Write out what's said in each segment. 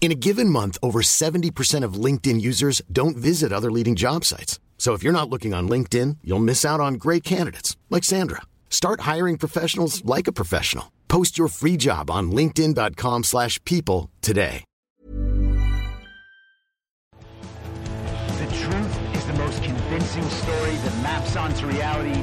In a given month, over 70% of LinkedIn users don't visit other leading job sites. So if you're not looking on LinkedIn, you'll miss out on great candidates like Sandra. Start hiring professionals like a professional. Post your free job on linkedin.com/people today. The truth is the most convincing story that maps onto reality,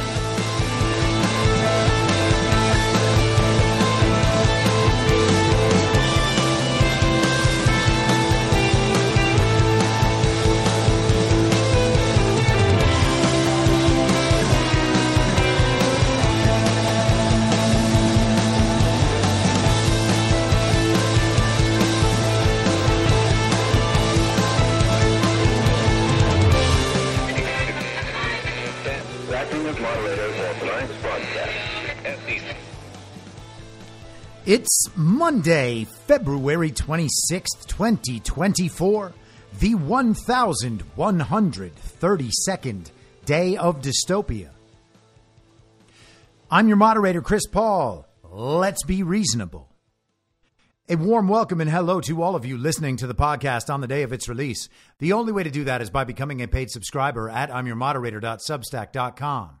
It's Monday, February 26th, 2024, the 1132nd day of dystopia. I'm your moderator, Chris Paul. Let's be reasonable. A warm welcome and hello to all of you listening to the podcast on the day of its release. The only way to do that is by becoming a paid subscriber at I'mYourModerator.substack.com.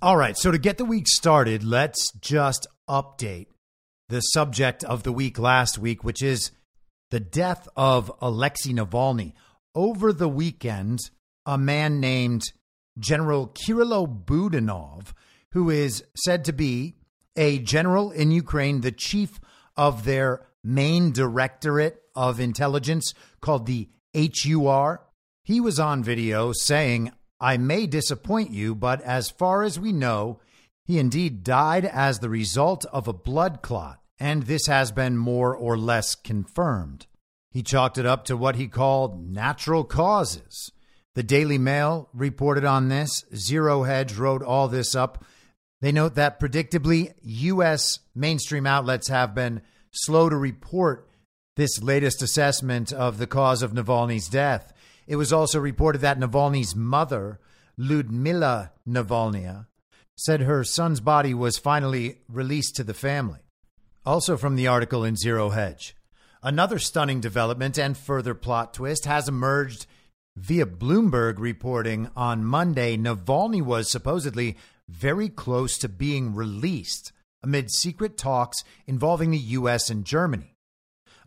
All right, so to get the week started, let's just update the subject of the week last week, which is the death of Alexei Navalny. Over the weekend, a man named General Kirilo Budanov, who is said to be a general in Ukraine, the chief of their main directorate of intelligence called the HUR, he was on video saying, I may disappoint you, but as far as we know, he indeed died as the result of a blood clot, and this has been more or less confirmed. He chalked it up to what he called natural causes. The Daily Mail reported on this. Zero Hedge wrote all this up. They note that predictably, U.S. mainstream outlets have been slow to report this latest assessment of the cause of Navalny's death. It was also reported that Navalny's mother, Ludmila Navalny, said her son's body was finally released to the family. Also from the article in Zero Hedge. Another stunning development and further plot twist has emerged via Bloomberg reporting on Monday. Navalny was supposedly very close to being released amid secret talks involving the U.S. and Germany.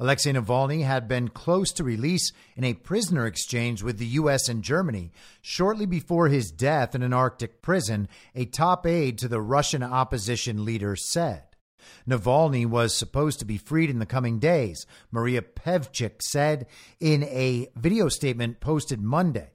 Alexei Navalny had been close to release in a prisoner exchange with the U.S. and Germany shortly before his death in an Arctic prison, a top aide to the Russian opposition leader said. Navalny was supposed to be freed in the coming days, Maria Pevchikh said in a video statement posted Monday.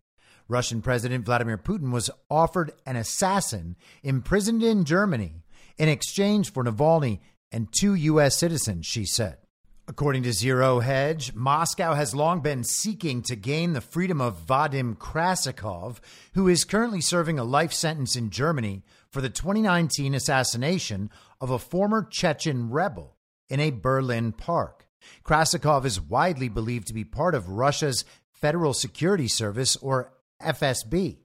Russian President Vladimir Putin was offered an assassin imprisoned in Germany in exchange for Navalny and two U.S. citizens, she said. According to Zero Hedge, Moscow has long been seeking to gain the freedom of Vadim Krasikov, who is currently serving a life sentence in Germany for the 2019 assassination of a former Chechen rebel in a Berlin park. Krasikov is widely believed to be part of Russia's Federal Security Service, or FSB.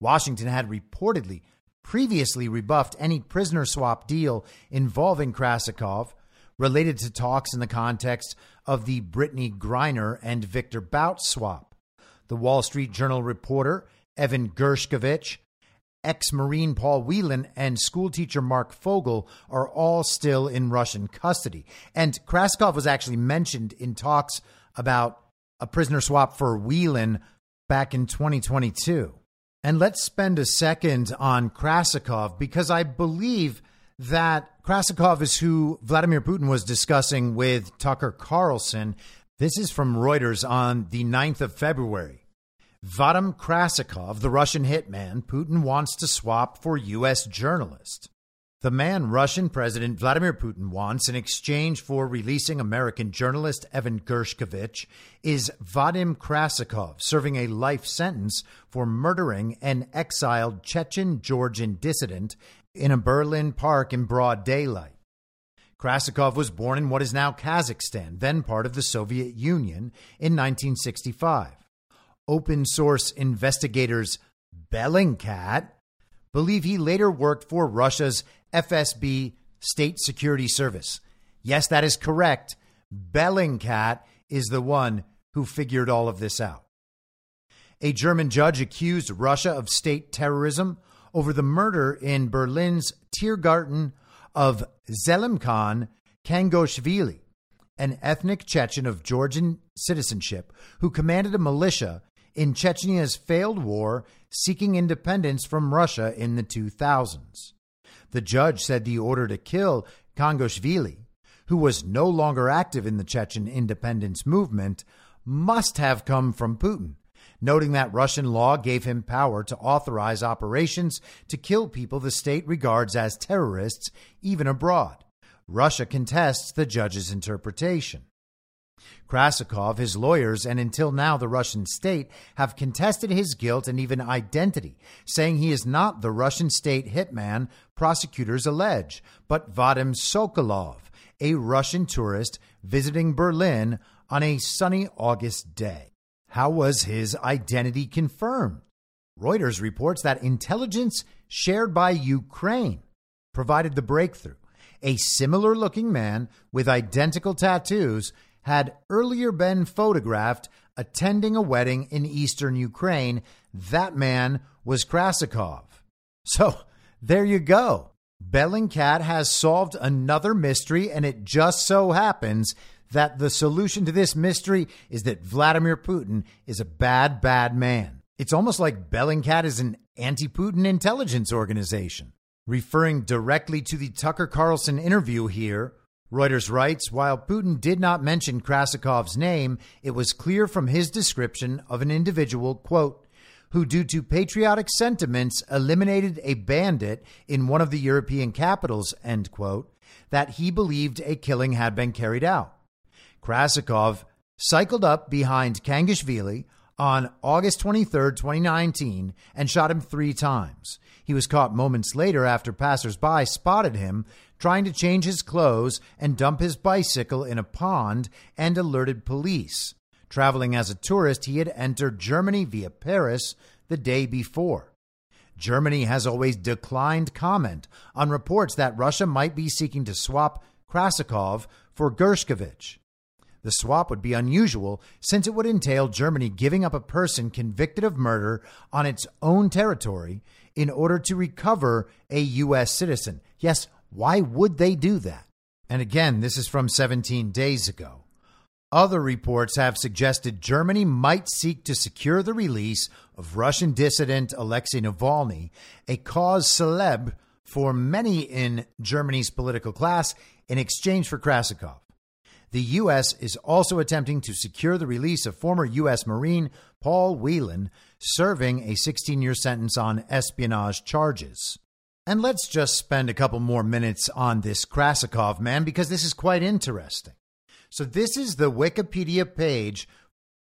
Washington had reportedly previously rebuffed any prisoner swap deal involving Krasikov related to talks in the context of the Brittney Griner and Victor Bout swap. The Wall Street Journal reporter Evan Gershkovich, ex Marine Paul Whelan, and schoolteacher Marc Fogel are all still in Russian custody. And Krasikov was actually mentioned in talks about a prisoner swap for Whelan back in 2022. And let's spend a second on Krasikov because I believe that Krasikov is who Vladimir Putin was discussing with Tucker Carlson. This is from Reuters on the 9th of February. Vadim Krasikov, the Russian hitman, Putin wants to swap for U.S. journalist. The man Russian President Vladimir Putin wants in exchange for releasing American journalist Evan Gershkovich is Vadim Krasikov, serving a life sentence for murdering an exiled Chechen Georgian dissident in a Berlin park in broad daylight. Krasikov was born in what is now Kazakhstan, then part of the Soviet Union, in 1965. Open source investigators Bellingcat believe he later worked for Russia's FSB State Security Service. Yes, that is correct. Bellingcat is the one who figured all of this out. A German judge accused Russia of state terrorism over the murder in Berlin's Tiergarten of Zelimkhan Khangoshvili, an ethnic Chechen of Georgian citizenship who commanded a militia in Chechnya's failed war seeking independence from Russia in the 2000s. The judge said the order to kill Khangoshvili, who was no longer active in the Chechen independence movement, must have come from Putin noting that Russian law gave him power to authorize operations to kill people the state regards as terrorists, even abroad. Russia contests the judge's interpretation. Krasikov, his lawyers, and until now the Russian state have contested his guilt and even identity, saying he is not the Russian state hitman prosecutors allege, but Vadim Sokolov, a Russian tourist visiting Berlin on a sunny August day. How was his identity confirmed? Reuters reports that intelligence shared by Ukraine provided the breakthrough. A similar looking man with identical tattoos had earlier been photographed attending a wedding in eastern Ukraine. That man was Krasikov. So there you go. Bellingcat has solved another mystery, and it just so happens that the solution to this mystery is that Vladimir Putin is a bad, bad man. It's almost like Bellingcat is an anti Putin intelligence organization. Referring directly to the Tucker Carlson interview here, Reuters writes While Putin did not mention Krasikov's name, it was clear from his description of an individual, quote, who, due to patriotic sentiments, eliminated a bandit in one of the European capitals, end quote, that he believed a killing had been carried out. Krasikov cycled up behind Khangoshvili on August 23, 2019, and shot him three times. He was caught moments later after passersby spotted him trying to change his clothes and dump his bicycle in a pond and alerted police. Traveling as a tourist, he had entered Germany via Paris the day before. Germany has always declined comment on reports that Russia might be seeking to swap Krasikov for Gershkovich. The swap would be unusual since it would entail Germany giving up a person convicted of murder on its own territory in order to recover a U.S. citizen. Yes, why would they do that? And again, this is from 17 days ago. Other reports have suggested Germany might seek to secure the release of Russian dissident Alexei Navalny, a cause celeb for many in Germany's political class, in exchange for Krasikov. The U.S. is also attempting to secure the release of former U.S. Marine Paul Whelan, serving a 16 year sentence on espionage charges. And let's just spend a couple more minutes on this Krasikov man because this is quite interesting. So, this is the Wikipedia page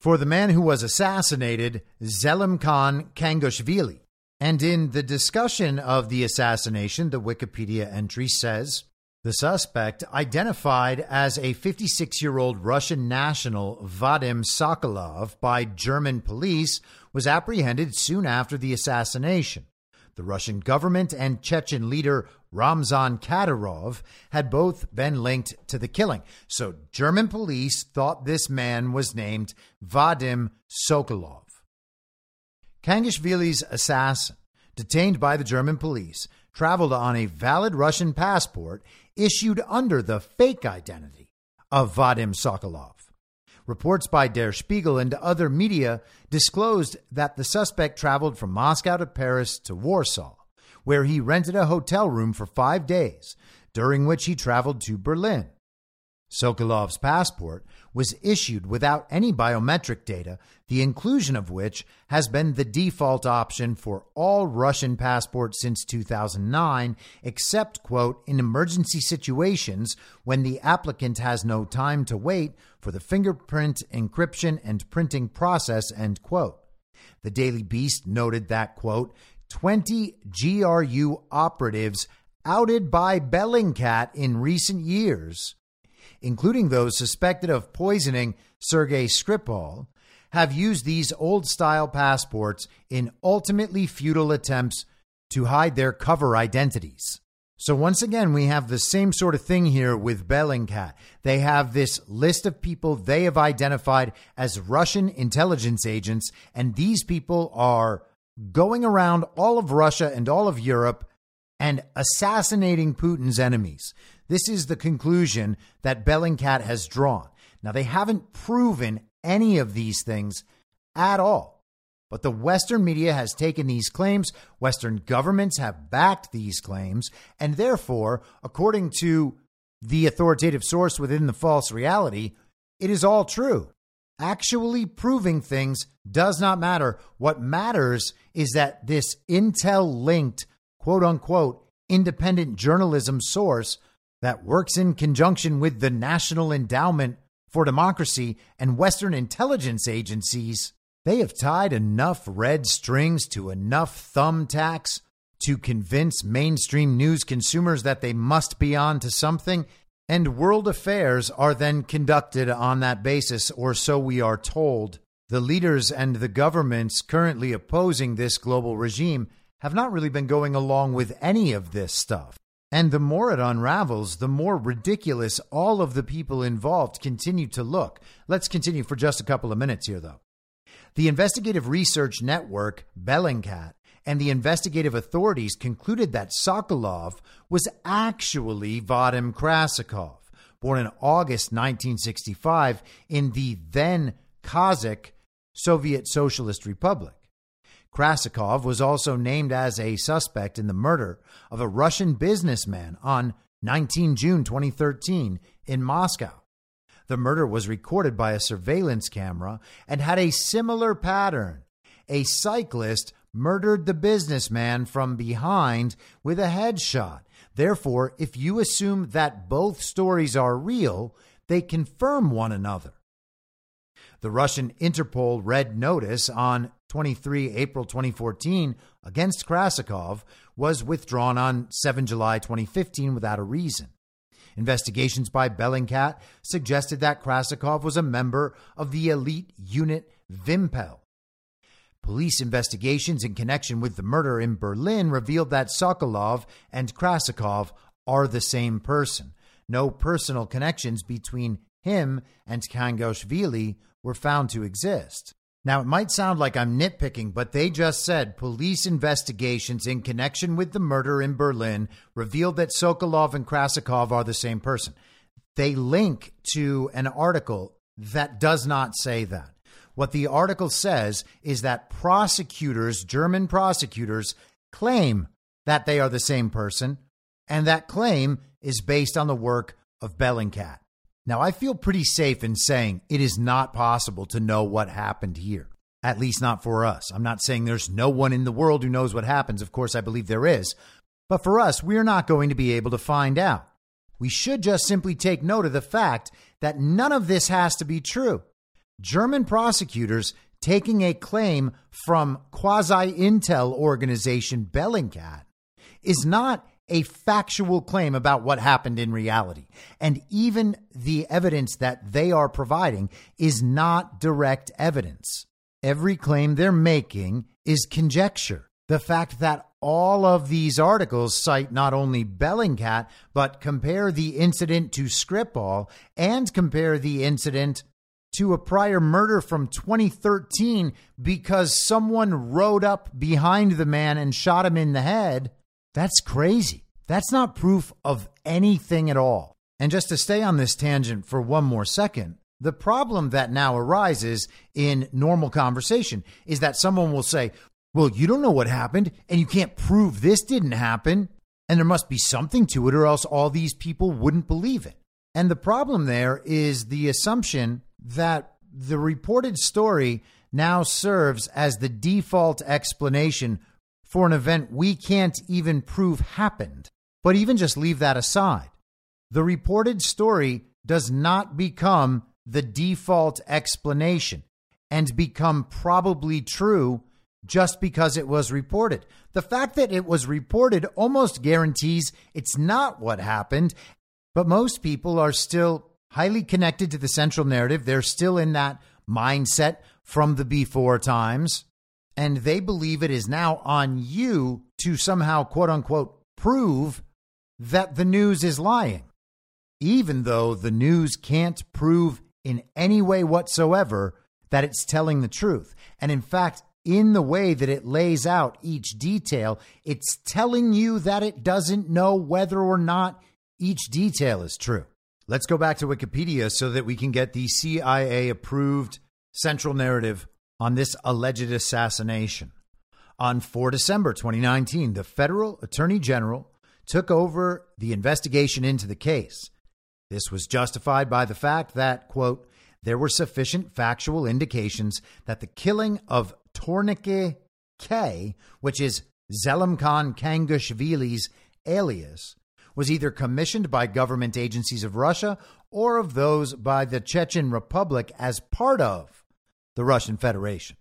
for the man who was assassinated, Zelimkhan Khangoshvili. And in the discussion of the assassination, the Wikipedia entry says the suspect, identified as a 56 year old Russian national Vadim Sokolov by German police, was apprehended soon after the assassination. The Russian government and Chechen leader Ramzan Kadyrov had both been linked to the killing. So German police thought this man was named Vadim Sokolov. Khangoshvili's assassin, detained by the German police, traveled on a valid Russian passport issued under the fake identity of Vadim Sokolov. Reports by Der Spiegel and other media disclosed that the suspect traveled from Moscow to Paris to Warsaw, where he rented a hotel room for five days, during which he traveled to Berlin. Sokolov's passport was issued without any biometric data, the inclusion of which has been the default option for all Russian passports since 2009, except, quote, in emergency situations when the applicant has no time to wait for the fingerprint encryption and printing process, end quote. The Daily Beast noted that, quote, 20 GRU operatives outed by Bellingcat in recent years including those suspected of poisoning Sergei Skripal, have used these old style passports in ultimately futile attempts to hide their cover identities. So, once again, we have the same sort of thing here with Bellingcat. They have this list of people they have identified as Russian intelligence agents, and these people are going around all of Russia and all of Europe and assassinating Putin's enemies. This is the conclusion that Bellingcat has drawn. Now, they haven't proven any of these things at all. But the Western media has taken these claims, Western governments have backed these claims, and therefore, according to the authoritative source within the false reality, it is all true. Actually proving things does not matter. What matters is that this intel linked, quote unquote, independent journalism source that works in conjunction with the National Endowment for Democracy and Western intelligence agencies, they have tied enough red strings to enough thumbtacks to convince mainstream news consumers that they must be on to something, and world affairs are then conducted on that basis, or so we are told. The leaders and the governments currently opposing this global regime have not really been going along with any of this stuff. And the more it unravels, the more ridiculous all of the people involved continue to look. Let's continue for just a couple of minutes here, though. The investigative research network, Bellingcat, and the investigative authorities concluded that Sokolov was actually Vadim Krasikov, born in August 1965 in the then Kazakh Soviet Socialist Republic. Krasikov was also named as a suspect in the murder of a Russian businessman on 19 June 2013 in Moscow. The murder was recorded by a surveillance camera and had a similar pattern. A cyclist murdered the businessman from behind with a headshot. Therefore, if you assume that both stories are real, they confirm one another. The Russian Interpol Red Notice on 23 April 2014 against Krasikov was withdrawn on 7 July 2015 without a reason. Investigations by Bellingcat suggested that Krasikov was a member of the elite unit Vimpel. Police investigations in connection with the murder in Berlin revealed that Sokolov and Krasikov are the same person. No personal connections between him and Khangoshvili were found to exist. Now, it might sound like I'm nitpicking, but they just said police investigations in connection with the murder in Berlin revealed that Sokolov and Krasikov are the same person. They link to an article that does not say that. What the article says is that prosecutors, German prosecutors, claim that they are the same person, and that claim is based on the work of Bellingcat. Now, I feel pretty safe in saying it is not possible to know what happened here, at least not for us. I'm not saying there's no one in the world who knows what happens. Of course, I believe there is. But for us, we're not going to be able to find out. We should just simply take note of the fact that none of this has to be true. German prosecutors taking a claim from quasi intel organization Bellingcat is not a factual claim about what happened in reality. And even the evidence that they are providing is not direct evidence. Every claim they're making is conjecture. The fact that all of these articles cite not only Bellingcat, but compare the incident to Skripal and compare the incident to a prior murder from 2013 because someone rode up behind the man and shot him in the head. That's crazy. That's not proof of anything at all. And just to stay on this tangent for one more second, the problem that now arises in normal conversation is that someone will say, Well, you don't know what happened, and you can't prove this didn't happen. And there must be something to it, or else all these people wouldn't believe it. And the problem there is the assumption that the reported story now serves as the default explanation for an event we can't even prove happened. But even just leave that aside. The reported story does not become the default explanation and become probably true just because it was reported. The fact that it was reported almost guarantees it's not what happened, but most people are still highly connected to the central narrative. They're still in that mindset from the before times, and they believe it is now on you to somehow, quote unquote, prove that the news is lying, even though the news can't prove in any way whatsoever that it's telling the truth. And in fact, in the way that it lays out each detail, it's telling you that it doesn't know whether or not each detail is true. Let's go back to Wikipedia so that we can get the CIA approved central narrative on this alleged assassination. On 4 December 2019, the federal attorney general took over the investigation into the case. This was justified by the fact that, quote, there were sufficient factual indications that the killing of Tornike K, which is Zelimkhan Khangoshvili's alias, was either commissioned by government agencies of Russia or of those by the Chechen Republic as part of the Russian Federation.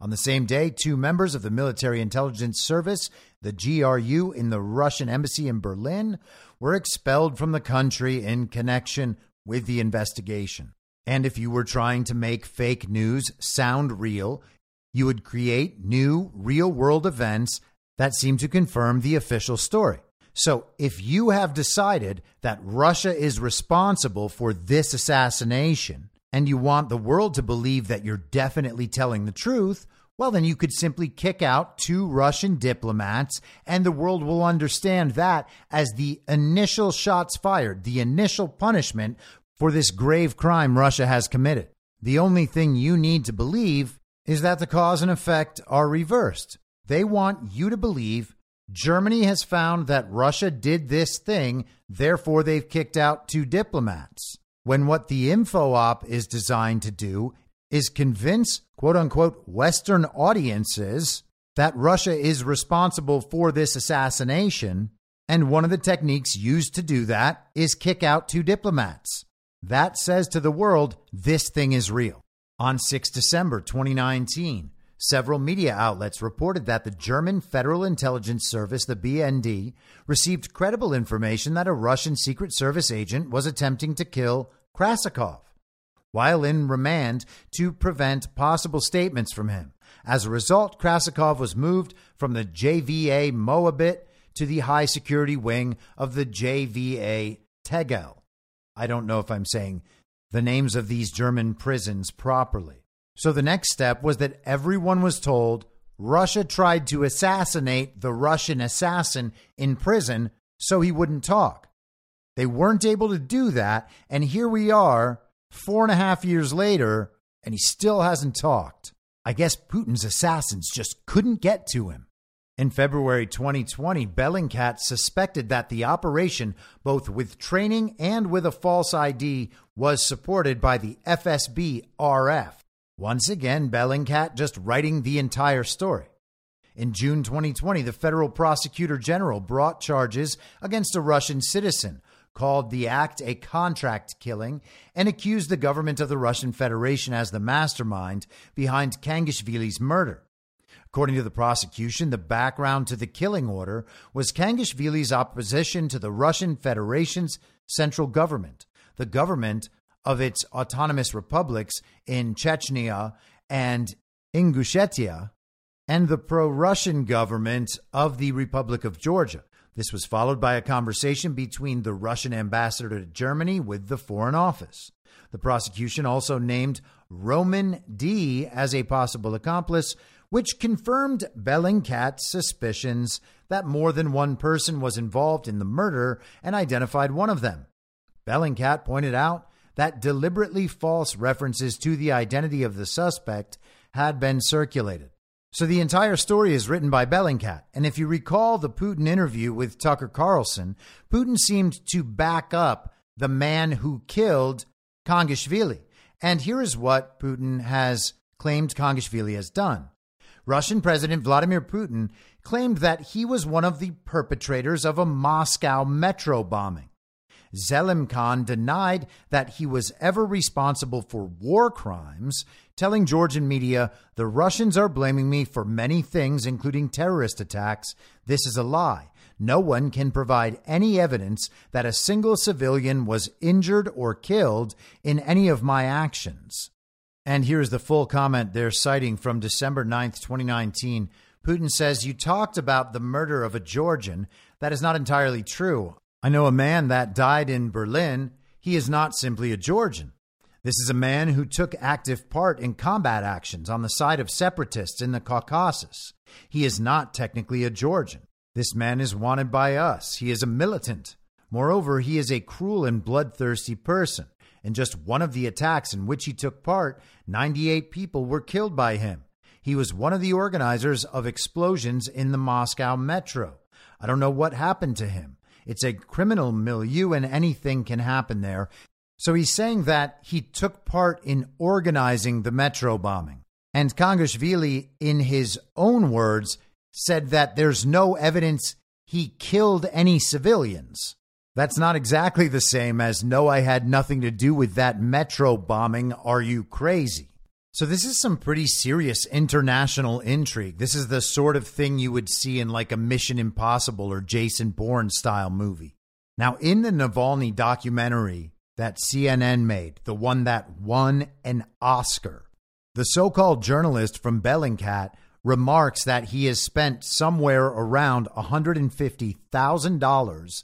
On the same day, two members of the Military Intelligence Service, the GRU, in the Russian embassy in Berlin, were expelled from the country in connection with the investigation. And if you were trying to make fake news sound real, you would create new real world events that seem to confirm the official story. So if you have decided that Russia is responsible for this assassination and you want the world to believe that you're definitely telling the truth, well, then you could simply kick out two Russian diplomats, and the world will understand that as the initial shots fired, the initial punishment for this grave crime Russia has committed. The only thing you need to believe is that the cause and effect are reversed. They want you to believe Germany has found that Russia did this thing, therefore, they've kicked out two diplomats. When what the info op is designed to do is convince quote unquote Western audiences that Russia is responsible for this assassination. And one of the techniques used to do that is kick out two diplomats. That says to the world, this thing is real. On 6 December 2019, Several media outlets reported that the German Federal Intelligence Service, the BND, received credible information that a Russian Secret Service agent was attempting to kill Krasikov while in remand to prevent possible statements from him. As a result, Krasikov was moved from the JVA Moabit to the high security wing of the JVA Tegel. I don't know if I'm saying the names of these German prisons properly. So the next step was that everyone was told Russia tried to assassinate the Russian assassin in prison so he wouldn't talk. They weren't able to do that. And here we are, four and a half years later, and he still hasn't talked. I guess Putin's assassins just couldn't get to him. In February 2020, Bellingcat suspected that the operation, both with training and with a false ID, was supported by the FSB RF. Once again, Bellingcat just writing the entire story. In June 2020, the federal prosecutor general brought charges against a Russian citizen, called the act a contract killing, and accused the government of the Russian Federation as the mastermind behind Khangoshvili's murder. According to the prosecution, the background to the killing order was Khangoshvili's opposition to the Russian Federation's central government, the government of its autonomous republics in Chechnya and Ingushetia, and the pro Russian government of the Republic of Georgia. This was followed by a conversation between the Russian ambassador to Germany with the Foreign Office. The prosecution also named Roman D as a possible accomplice, which confirmed Bellingcat's suspicions that more than one person was involved in the murder and identified one of them. Bellingcat pointed out that deliberately false references to the identity of the suspect had been circulated. So the entire story is written by Bellingcat. And if you recall the Putin interview with Tucker Carlson, Putin seemed to back up the man who killed Khangoshvili. And here is what Putin has claimed Khangoshvili has done. Russian President Vladimir Putin claimed that he was one of the perpetrators of a Moscow metro bombing. Zelimkhan denied that he was ever responsible for war crimes, telling Georgian media, The Russians are blaming me for many things, including terrorist attacks. This is a lie. No one can provide any evidence that a single civilian was injured or killed in any of my actions. And here's the full comment they're citing from December 9th, 2019. Putin says, You talked about the murder of a Georgian. That is not entirely true. I know a man that died in Berlin. He is not simply a Georgian. This is a man who took active part in combat actions on the side of separatists in the Caucasus. He is not technically a Georgian. This man is wanted by us. He is a militant. Moreover, he is a cruel and bloodthirsty person. In just one of the attacks in which he took part, 98 people were killed by him. He was one of the organizers of explosions in the Moscow metro. I don't know what happened to him. It's a criminal milieu and anything can happen there. So he's saying that he took part in organizing the metro bombing. And Khangoshvili, in his own words, said that there's no evidence he killed any civilians. That's not exactly the same as no, I had nothing to do with that metro bombing. Are you crazy? So, this is some pretty serious international intrigue. This is the sort of thing you would see in like a Mission Impossible or Jason Bourne style movie. Now, in the Navalny documentary that CNN made, the one that won an Oscar, the so called journalist from Bellingcat remarks that he has spent somewhere around $150,000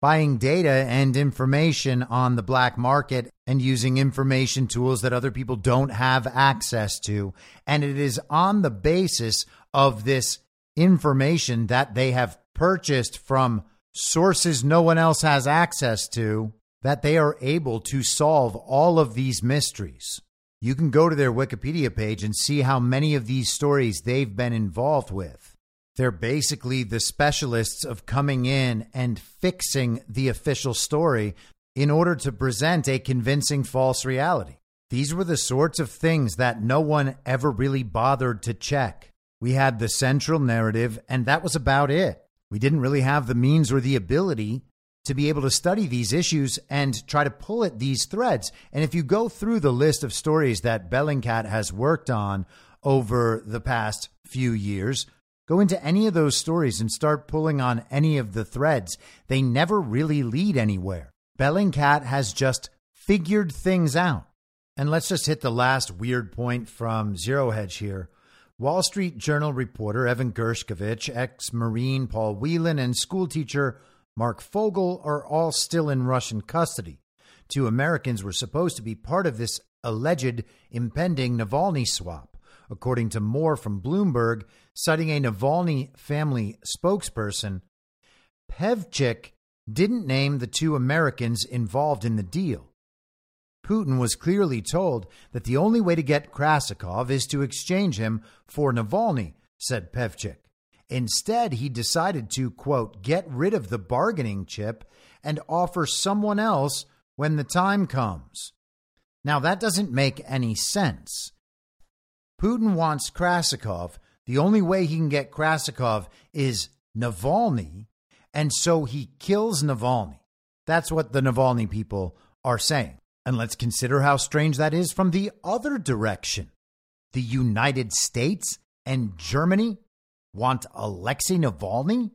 buying data and information on the black market and using information tools that other people don't have access to. And it is on the basis of this information that they have purchased from sources no one else has access to that they are able to solve all of these mysteries. You can go to their Wikipedia page and see how many of these stories they've been involved with. They're basically the specialists of coming in and fixing the official story in order to present a convincing false reality. These were the sorts of things that no one ever really bothered to check. We had the central narrative, and that was about it. We didn't really have the means or the ability to be able to study these issues and try to pull at these threads. And if you go through the list of stories that Bellingcat has worked on over the past few years, Go into any of those stories and start pulling on any of the threads. They never really lead anywhere. Bellingcat has just figured things out. And let's just hit the last weird point from Zero Hedge here. Wall Street Journal reporter Evan Gershkovich, ex Marine Paul Whelan, and schoolteacher Marc Fogel are all still in Russian custody. Two Americans were supposed to be part of this alleged impending Navalny swap according to Moore from Bloomberg, citing a Navalny family spokesperson. Pevchikh didn't name the two Americans involved in the deal. Putin was clearly told that the only way to get Krasikov is to exchange him for Navalny, said Pevchikh. Instead, he decided to, quote, get rid of the bargaining chip and offer someone else when the time comes. Now, that doesn't make any sense. Putin wants Krasikov. The only way he can get Krasikov is Navalny, and so he kills Navalny. That's what the Navalny people are saying. And let's consider how strange that is from the other direction. The United States and Germany want Alexei Navalny?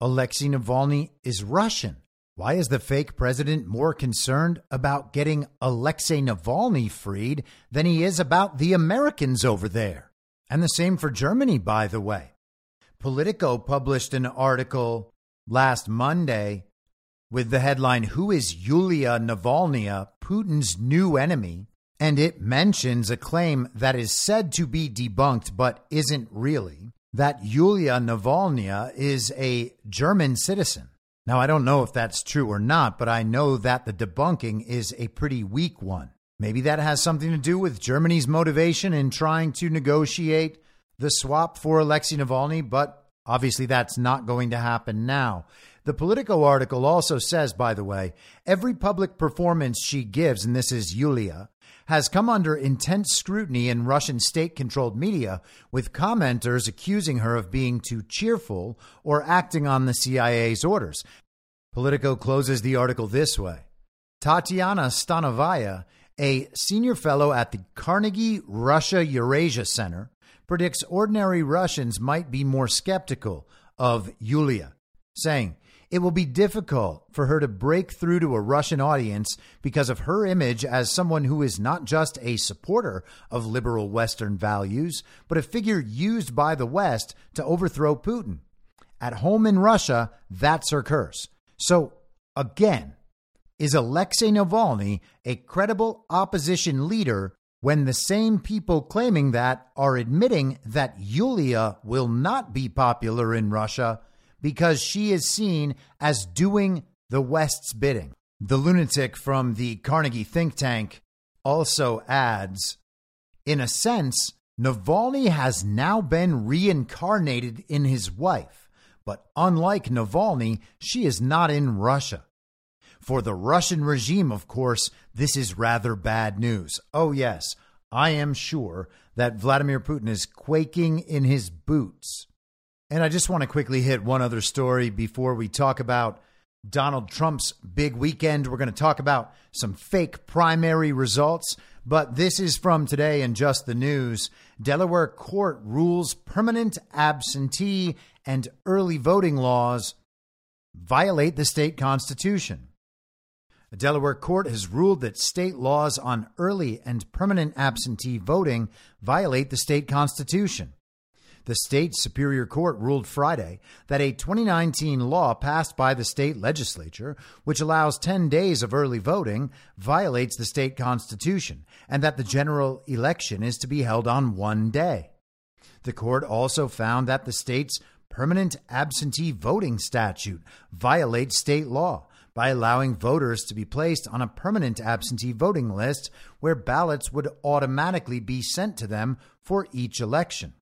Alexei Navalny is Russian. Why is the fake president more concerned about getting Alexei Navalny freed than he is about the Americans over there? And the same for Germany, by the way. Politico published an article last Monday with the headline Who is Yulia Navalny, Putin's new enemy? And it mentions a claim that is said to be debunked but isn't really that Yulia Navalny is a German citizen. Now, I don't know if that's true or not, but I know that the debunking is a pretty weak one. Maybe that has something to do with Germany's motivation in trying to negotiate the swap for Alexei Navalny, but obviously that's not going to happen now. The Politico article also says, by the way, every public performance she gives, and this is Yulia, has come under intense scrutiny in Russian state controlled media, with commenters accusing her of being too cheerful or acting on the CIA's orders. Politico closes the article this way Tatiana Stanovaya, a senior fellow at the Carnegie Russia Eurasia Center, predicts ordinary Russians might be more skeptical of Yulia, saying, it will be difficult for her to break through to a Russian audience because of her image as someone who is not just a supporter of liberal Western values, but a figure used by the West to overthrow Putin. At home in Russia, that's her curse. So, again, is Alexei Navalny a credible opposition leader when the same people claiming that are admitting that Yulia will not be popular in Russia? Because she is seen as doing the West's bidding. The lunatic from the Carnegie think tank also adds In a sense, Navalny has now been reincarnated in his wife, but unlike Navalny, she is not in Russia. For the Russian regime, of course, this is rather bad news. Oh, yes, I am sure that Vladimir Putin is quaking in his boots. And I just want to quickly hit one other story before we talk about Donald Trump's big weekend. We're going to talk about some fake primary results, but this is from today in just the news. Delaware court rules permanent absentee and early voting laws violate the state constitution. A Delaware court has ruled that state laws on early and permanent absentee voting violate the state constitution. The state Superior Court ruled Friday that a 2019 law passed by the state legislature, which allows 10 days of early voting, violates the state constitution, and that the general election is to be held on one day. The court also found that the state's permanent absentee voting statute violates state law by allowing voters to be placed on a permanent absentee voting list where ballots would automatically be sent to them for each election.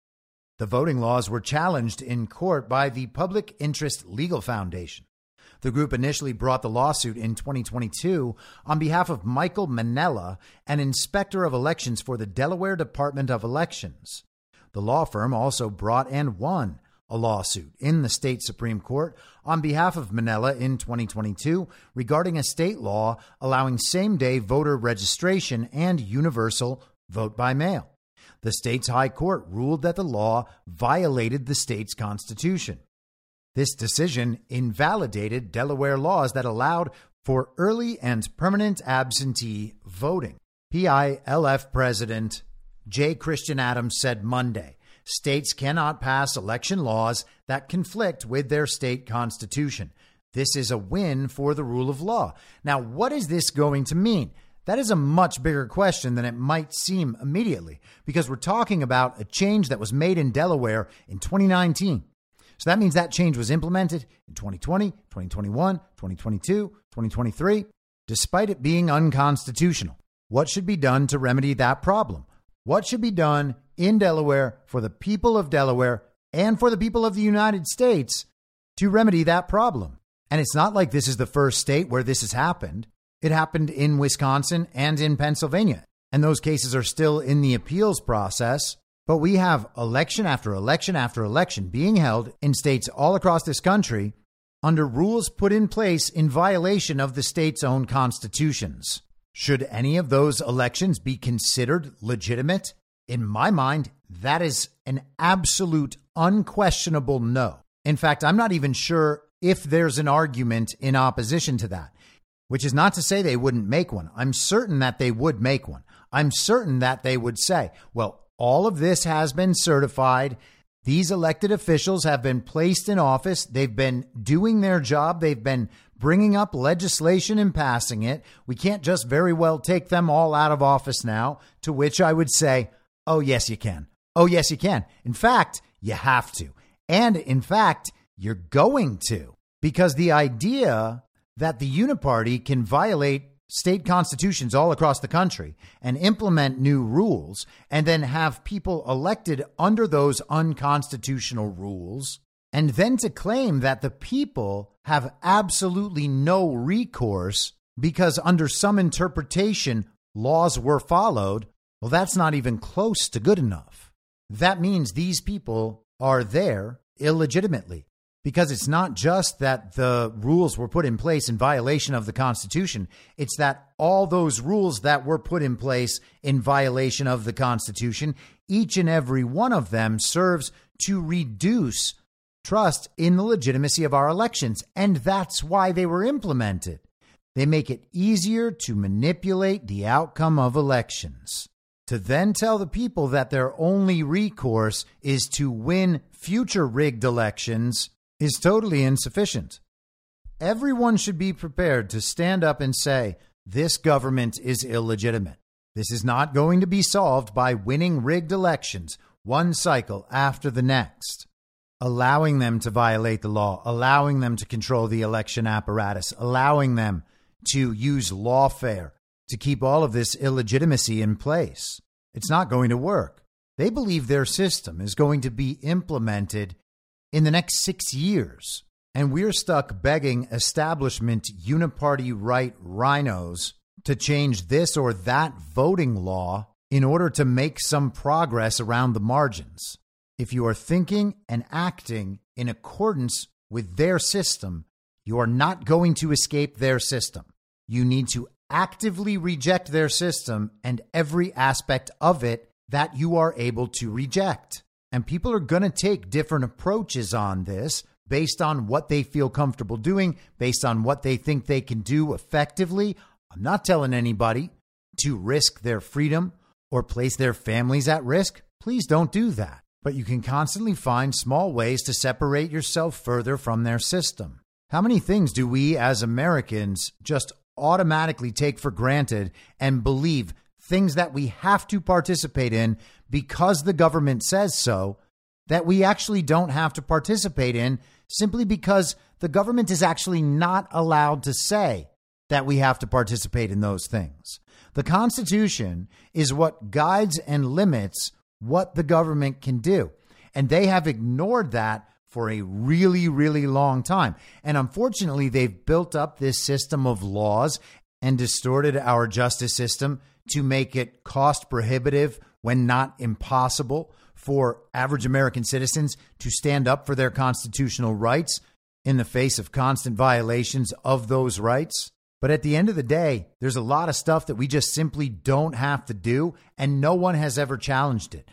The voting laws were challenged in court by the Public Interest Legal Foundation. The group initially brought the lawsuit in 2022 on behalf of Michael Mennella, an inspector of elections for the Delaware Department of Elections. The law firm also brought and won a lawsuit in the state Supreme Court on behalf of Mennella in 2022 regarding a state law allowing same day voter registration and universal vote by mail the state's high court ruled that the law violated the state's constitution. This decision invalidated Delaware laws that allowed for early and permanent absentee voting. PILF President J. Christian Adams said Monday states cannot pass election laws that conflict with their state constitution. This is a win for the rule of law. Now, what is this going to mean? That is a much bigger question than it might seem immediately because we're talking about a change that was made in Delaware in 2019. So that means that change was implemented in 2020, 2021, 2022, 2023, despite it being unconstitutional. What should be done to remedy that problem? What should be done in Delaware for the people of Delaware and for the people of the United States to remedy that problem. And it's not like this is the first state where this has happened. It happened in Wisconsin and in Pennsylvania. And those cases are still in the appeals process. But we have election after election after election being held in states all across this country under rules put in place in violation of the state's own constitutions. Should any of those elections be considered legitimate? In my mind, that is an absolute, unquestionable no. In fact, I'm not even sure if there's an argument in opposition to that, which is not to say they wouldn't make one. I'm certain that they would make one. I'm certain that they would say, well, all of this has been certified. These elected officials have been placed in office. They've been doing their job. They've been bringing up legislation and passing it. We can't just very well take them all out of office now. To which I would say, oh, yes, you can. Oh, yes, you can. In fact, you have to. And in fact, you're going to. Because the idea that the uniparty can violate state constitutions all across the country and implement new rules and then have people elected under those unconstitutional rules. And then to claim that the people have absolutely no recourse because, under some interpretation, laws were followed, well, that's not even close to good enough. That means these people are there illegitimately because it's not just that the rules were put in place in violation of the Constitution, it's that all those rules that were put in place in violation of the Constitution, each and every one of them serves to reduce trust in the legitimacy of our elections. And that's why they were implemented. They make it easier to manipulate the outcome of elections. To then tell the people that their only recourse is to win future rigged elections is totally insufficient. Everyone should be prepared to stand up and say, this government is illegitimate. This is not going to be solved by winning rigged elections one cycle after the next, allowing them to violate the law, allowing them to control the election apparatus, allowing them to use lawfare to keep all of this illegitimacy in place. It's not going to work. They believe their system is going to be implemented in the next six years. And we're stuck begging establishment uniparty right rhinos to change this or that voting law in order to make some progress around the margins. If you are thinking and acting in accordance with their system, you are not going to escape their system. You need to actively reject their system and every aspect of it that you are able to reject. And people are going to take different approaches on this based on what they feel comfortable doing, based on what they think they can do effectively. I'm not telling anybody to risk their freedom or place their families at risk. Please don't do that. But you can constantly find small ways to separate yourself further from their system. How many things do we as Americans just automatically take for granted and believe things that we have to participate in because the government says so that we actually don't have to participate in simply because the government is actually not allowed to say that we have to participate in those things. The Constitution is what guides and limits what the government can do. And they have ignored that for a really, really long time. And unfortunately, they've built up this system of laws and distorted our justice system to make it cost prohibitive when not impossible for average American citizens to stand up for their constitutional rights in the face of constant violations of those rights. But at the end of the day, there's a lot of stuff that we just simply don't have to do, and no one has ever challenged it.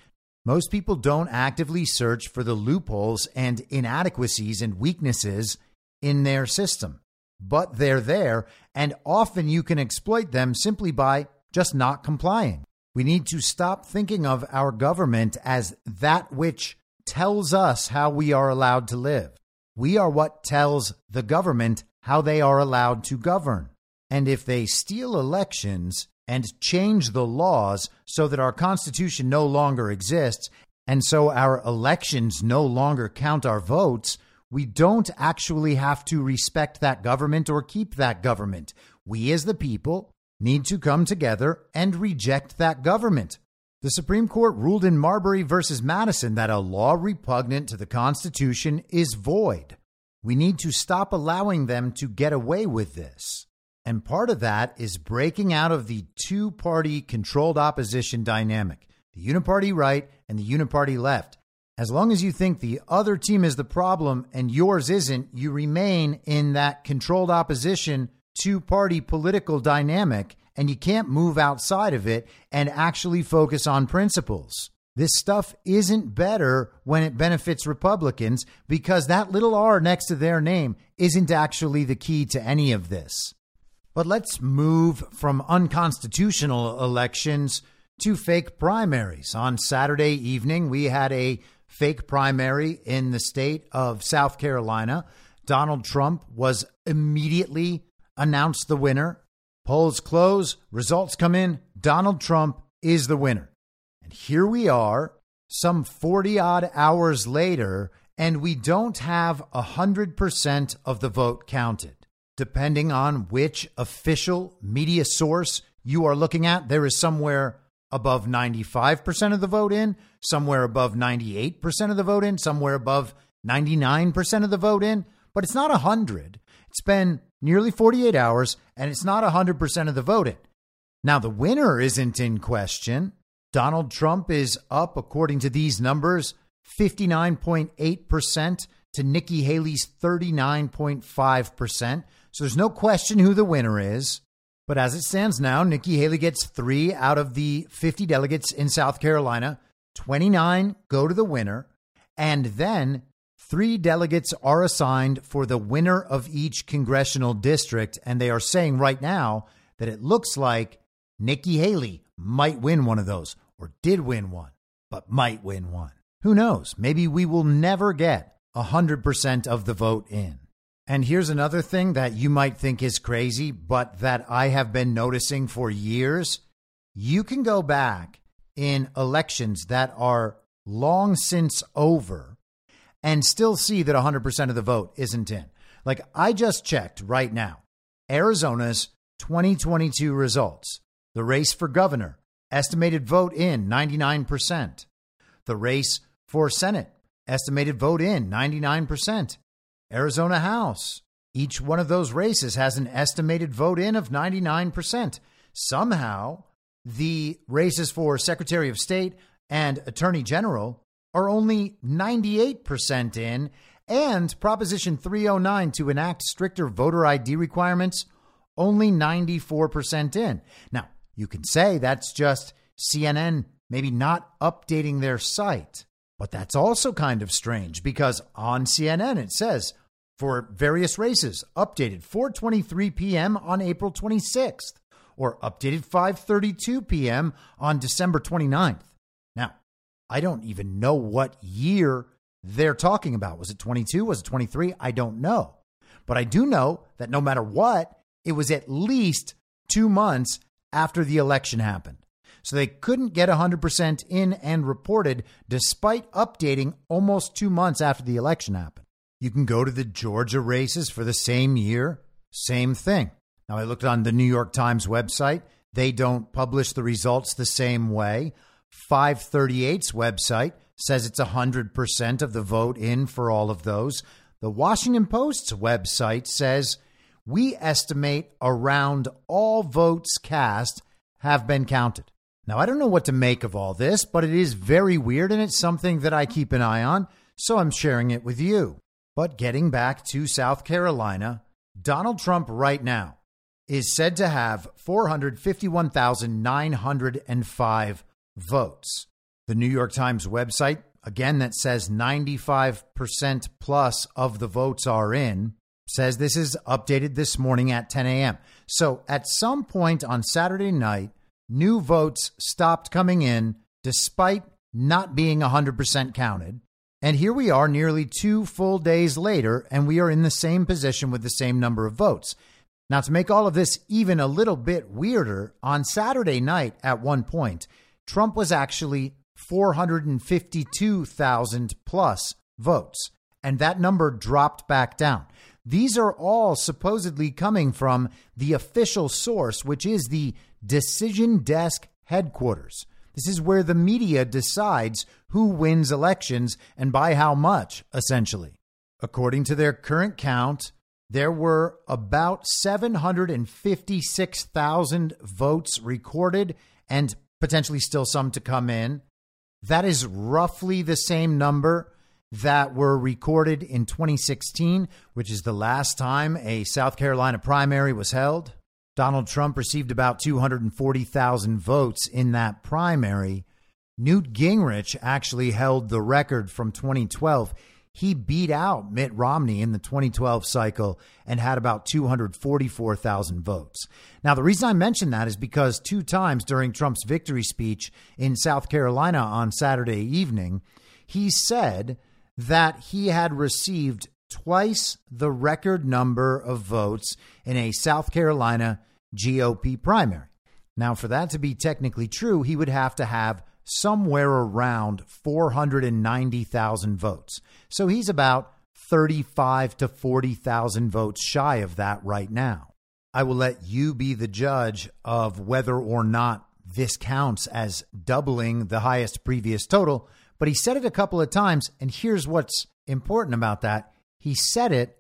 Most people don't actively search for the loopholes and inadequacies and weaknesses in their system, but they're there, and often you can exploit them simply by just not complying. We need to stop thinking of our government as that which tells us how we are allowed to live. We are what tells the government how they are allowed to govern. And if they steal elections and change the laws so that our Constitution no longer exists, and so our elections no longer count our votes, we don't actually have to respect that government or keep that government. We, as the people, need to come together and reject that government. The Supreme Court ruled in Marbury versus Madison that a law repugnant to the Constitution is void. We need to stop allowing them to get away with this. And part of that is breaking out of the two party controlled opposition dynamic the uniparty right and the uniparty left. As long as you think the other team is the problem and yours isn't, you remain in that controlled opposition two party political dynamic and you can't move outside of it and actually focus on principles. This stuff isn't better when it benefits Republicans because that little R next to their name isn't actually the key to any of this. But let's move from unconstitutional elections to fake primaries. On Saturday evening, we had a fake primary in the state of South Carolina. Donald Trump was immediately announced the winner. Polls close, results come in. Donald Trump is the winner. And here we are, some 40 odd hours later, and we don't have 100% of the vote counted. Depending on which official media source you are looking at, there is somewhere above 95% of the vote in, somewhere above 98% of the vote in, somewhere above 99% of the vote in, but it's not 100. It's been nearly 48 hours and it's not 100% of the vote. Now, the winner isn't in question. Donald Trump is up, according to these numbers, 59.8% to Nikki Haley's 39.5%. So there's no question who the winner is. But as it stands now, Nikki Haley gets three out of the 50 delegates in South Carolina. 29 go to the winner. And then three delegates are assigned for the winner of each congressional district. And they are saying right now that it looks like Nikki Haley might win one of those or did win one, but might win one. Who knows? Maybe we will never get 100% of the vote in. And here's another thing that you might think is crazy, but that I have been noticing for years. You can go back in elections that are long since over and still see that 100% of the vote isn't in. Like I just checked right now Arizona's 2022 results. The race for governor, estimated vote in 99%. The race for Senate, estimated vote in 99%. Arizona House. Each one of those races has an estimated vote in of 99%. Somehow, the races for Secretary of State and Attorney General are only 98% in, and Proposition 309 to enact stricter voter ID requirements only 94% in. Now, you can say that's just CNN maybe not updating their site. But that's also kind of strange because on CNN it says for various races updated 4:23 p.m. on April 26th or updated 5:32 p.m. on December 29th. Now, I don't even know what year they're talking about. Was it 22? Was it 23? I don't know. But I do know that no matter what, it was at least 2 months after the election happened. So they couldn't get 100% in and reported despite updating almost 2 months after the election happened. You can go to the Georgia races for the same year, same thing. Now, I looked on the New York Times website. They don't publish the results the same way. 538's website says it's 100% of the vote in for all of those. The Washington Post's website says we estimate around all votes cast have been counted. Now, I don't know what to make of all this, but it is very weird and it's something that I keep an eye on, so I'm sharing it with you. But getting back to South Carolina, Donald Trump right now is said to have 451,905 votes. The New York Times website, again, that says 95% plus of the votes are in, says this is updated this morning at 10 a.m. So at some point on Saturday night, new votes stopped coming in despite not being 100% counted. And here we are nearly two full days later, and we are in the same position with the same number of votes. Now, to make all of this even a little bit weirder, on Saturday night at one point, Trump was actually 452,000 plus votes, and that number dropped back down. These are all supposedly coming from the official source, which is the Decision Desk headquarters. This is where the media decides who wins elections and by how much, essentially. According to their current count, there were about 756,000 votes recorded and potentially still some to come in. That is roughly the same number that were recorded in 2016, which is the last time a South Carolina primary was held. Donald Trump received about 240,000 votes in that primary. Newt Gingrich actually held the record from 2012. He beat out Mitt Romney in the 2012 cycle and had about 244,000 votes. Now, the reason I mention that is because two times during Trump's victory speech in South Carolina on Saturday evening, he said that he had received twice the record number of votes in a South Carolina GOP primary. Now, for that to be technically true, he would have to have somewhere around 490,000 votes. So he's about 35 to 40,000 votes shy of that right now. I will let you be the judge of whether or not this counts as doubling the highest previous total, but he said it a couple of times, and here's what's important about that. He said it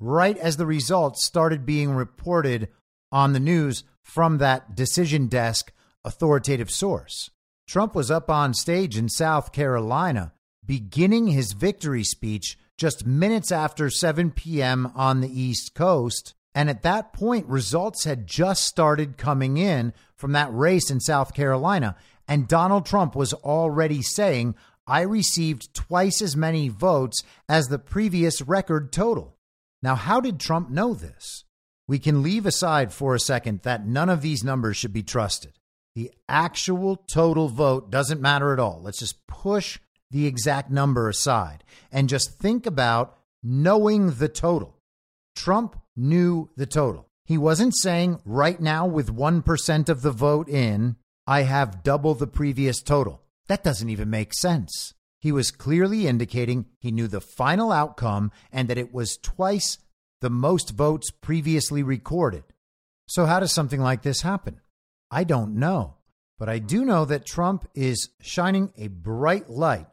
right as the results started being reported on the news from that decision desk authoritative source. Trump was up on stage in South Carolina beginning his victory speech just minutes after 7 p.m. on the East Coast. And at that point, results had just started coming in from that race in South Carolina. And Donald Trump was already saying, I received twice as many votes as the previous record total. Now, how did Trump know this? We can leave aside for a second that none of these numbers should be trusted. The actual total vote doesn't matter at all. Let's just push the exact number aside and just think about knowing the total. Trump knew the total. He wasn't saying right now, with 1% of the vote in, I have double the previous total. That doesn't even make sense. He was clearly indicating he knew the final outcome and that it was twice the most votes previously recorded. So, how does something like this happen? I don't know. But I do know that Trump is shining a bright light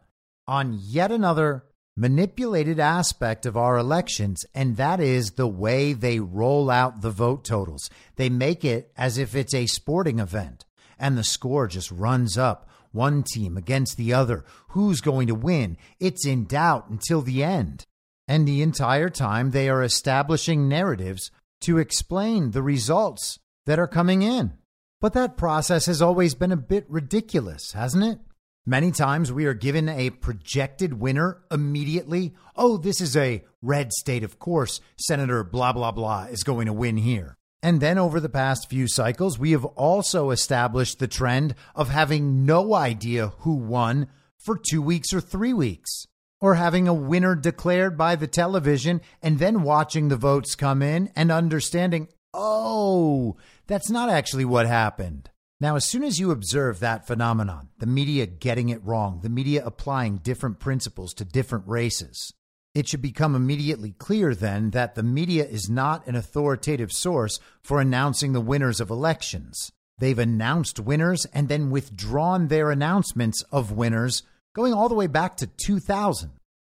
on yet another manipulated aspect of our elections, and that is the way they roll out the vote totals. They make it as if it's a sporting event, and the score just runs up one team against the other. Who's going to win? It's in doubt until the end. And the entire time, they are establishing narratives to explain the results that are coming in. But that process has always been a bit ridiculous, hasn't it? Many times we are given a projected winner immediately. Oh, this is a red state, of course. Senator blah, blah, blah is going to win here. And then over the past few cycles, we have also established the trend of having no idea who won for two weeks or three weeks, or having a winner declared by the television and then watching the votes come in and understanding, oh, that's not actually what happened. Now, as soon as you observe that phenomenon, the media getting it wrong, the media applying different principles to different races, it should become immediately clear then that the media is not an authoritative source for announcing the winners of elections. They've announced winners and then withdrawn their announcements of winners going all the way back to 2000.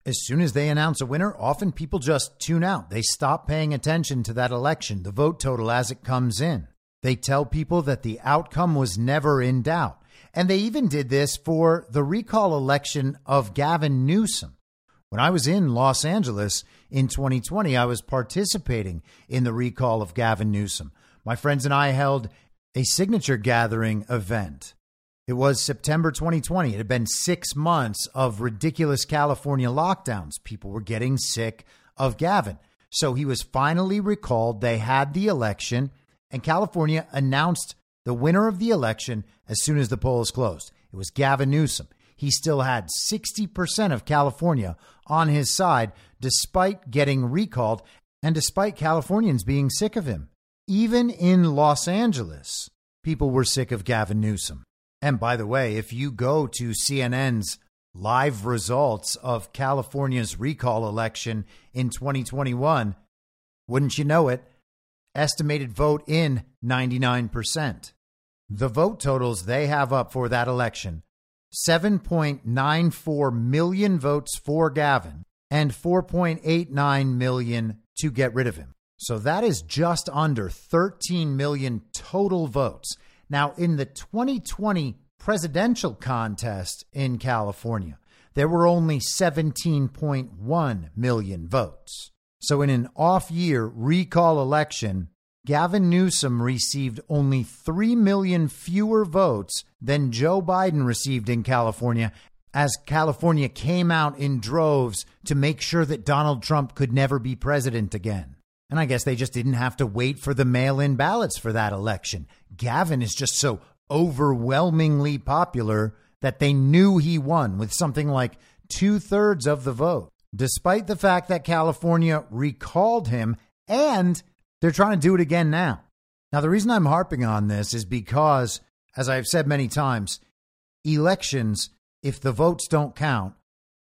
As soon as they announce a winner, often people just tune out. They stop paying attention to that election, the vote total as it comes in. They tell people that the outcome was never in doubt. And they even did this for the recall election of Gavin Newsom. When I was in Los Angeles in 2020, I was participating in the recall of Gavin Newsom. My friends and I held a signature gathering event. It was September 2020. It had been six months of ridiculous California lockdowns. People were getting sick of Gavin. So he was finally recalled. They had the election and California announced the winner of the election as soon as the polls closed. It was Gavin Newsom. He still had 60% of California on his side, despite getting recalled and despite Californians being sick of him. Even in Los Angeles, people were sick of Gavin Newsom. And by the way, if you go to CNN's live results of California's recall election in 2021, wouldn't you know it? Estimated vote in 99%. the vote totals they have up for that election 7.94 million votes for Gavin and 4.89 million to get rid of him. So that is just under 13 million total votes. Now, in the 2020 presidential contest in California, there were only 17.1 million votes. So, in an off year recall election, Gavin Newsom received only 3 million fewer votes than Joe Biden received in California as California came out in droves to make sure that Donald Trump could never be president again. And I guess they just didn't have to wait for the mail in ballots for that election. Gavin is just so overwhelmingly popular that they knew he won with something like two thirds of the vote, despite the fact that California recalled him and they're trying to do it again now. Now, the reason I'm harping on this is because, as I've said many times, elections, if the votes don't count,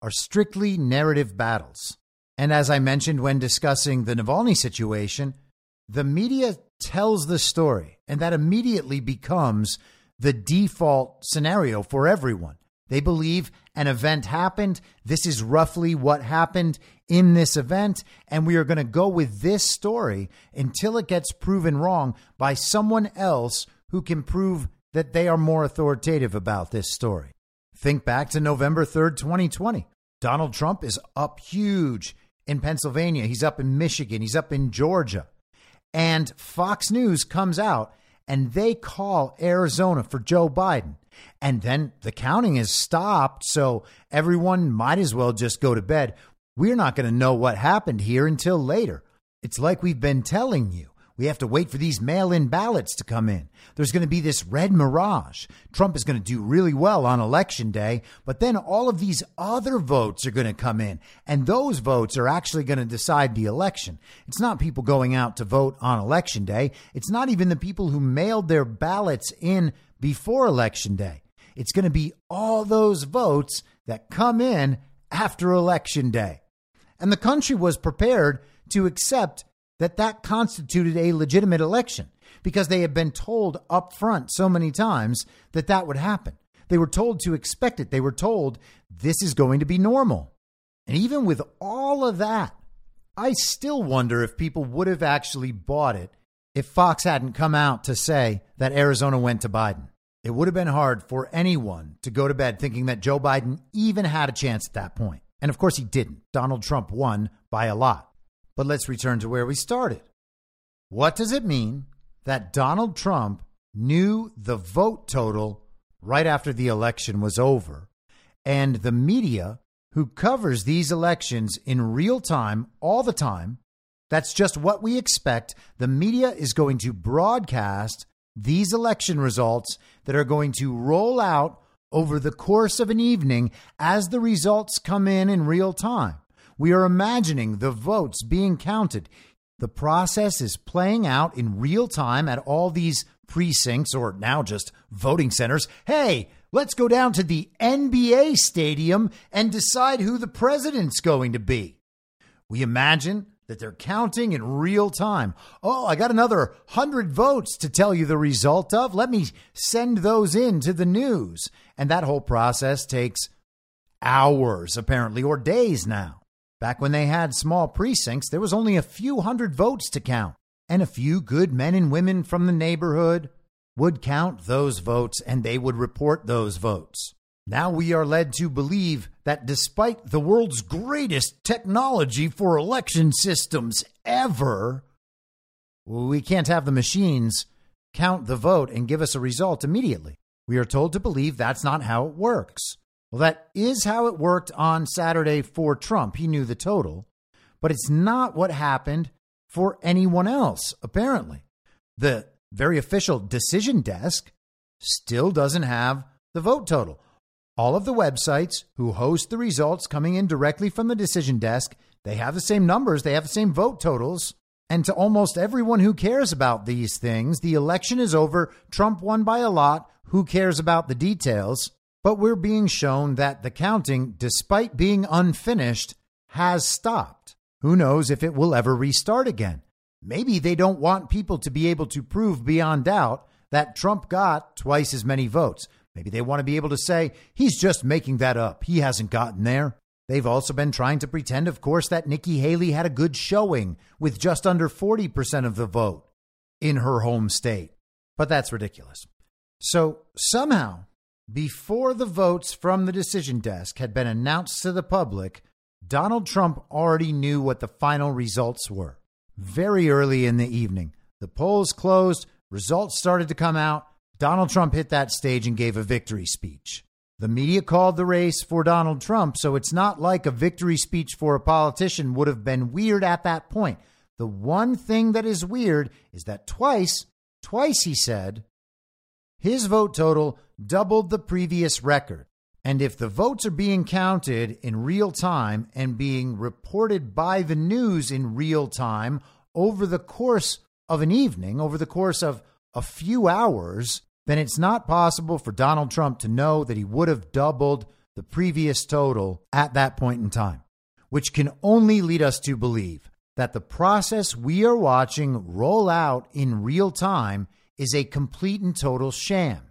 are strictly narrative battles. And as I mentioned when discussing the Navalny situation, the media tells the story, and that immediately becomes the default scenario for everyone. They believe an event happened. This is roughly what happened in this event. And we are going to go with this story until it gets proven wrong by someone else who can prove that they are more authoritative about this story. Think back to November 3rd, 2020. Donald Trump is up huge in Pennsylvania. He's up in Michigan. He's up in Georgia. And Fox News comes out and they call Arizona for Joe Biden. And then the counting is stopped. So everyone might as well just go to bed. We're not going to know what happened here until later. It's like we've been telling you. We have to wait for these mail in ballots to come in. There's going to be this red mirage. Trump is going to do really well on election day, but then all of these other votes are going to come in, and those votes are actually going to decide the election. It's not people going out to vote on election day, it's not even the people who mailed their ballots in before election day. It's going to be all those votes that come in after election day. And the country was prepared to accept that that constituted a legitimate election because they had been told up front so many times that that would happen. They were told to expect it. They were told this is going to be normal. And even with all of that, I still wonder if people would have actually bought it if Fox hadn't come out to say that Arizona went to Biden. It would have been hard for anyone to go to bed thinking that Joe Biden even had a chance at that point. And of course, he didn't. Donald Trump won by a lot. But let's return to where we started. What does it mean that Donald Trump knew the vote total right after the election was over, and the media who covers these elections in real time all the time? That's just what we expect. The media is going to broadcast these election results that are going to roll out over the course of an evening as the results come in in real time. We are imagining the votes being counted. The process is playing out in real time at all these precincts or now just voting centers. Hey, let's go down to the NBA stadium and decide who the president's going to be. We imagine that they're counting in real time. Oh, I got another 100 votes to tell you the result of. Let me send those in to the news. And that whole process takes hours, apparently, or days now. Back when they had small precincts, there was only a few hundred votes to count, and a few good men and women from the neighborhood would count those votes and they would report those votes. Now we are led to believe that despite the world's greatest technology for election systems ever, we can't have the machines count the vote and give us a result immediately. We are told to believe that's not how it works. Well, that is how it worked on Saturday for Trump. He knew the total, but it's not what happened for anyone else, apparently. The very official decision desk still doesn't have the vote total. All of the websites who host the results coming in directly from the decision desk, they have the same numbers, they have the same vote totals. And to almost everyone who cares about these things, the election is over. Trump won by a lot. Who cares about the details? But we're being shown that the counting, despite being unfinished, has stopped. Who knows if it will ever restart again? Maybe they don't want people to be able to prove beyond doubt that Trump got twice as many votes. Maybe they want to be able to say he's just making that up. He hasn't gotten there. They've also been trying to pretend, of course, that Nikki Haley had a good showing with just under 40% of the vote in her home state. But that's ridiculous. So somehow, before the votes from the decision desk had been announced to the public, Donald Trump already knew what the final results were. Very early in the evening, the polls closed, results started to come out. Donald Trump hit that stage and gave a victory speech. The media called the race for Donald Trump, so it's not like a victory speech for a politician would have been weird at that point. The one thing that is weird is that twice, twice he said, his vote total doubled the previous record. And if the votes are being counted in real time and being reported by the news in real time over the course of an evening, over the course of a few hours, then it's not possible for Donald Trump to know that he would have doubled the previous total at that point in time, which can only lead us to believe that the process we are watching roll out in real time is a complete and total sham.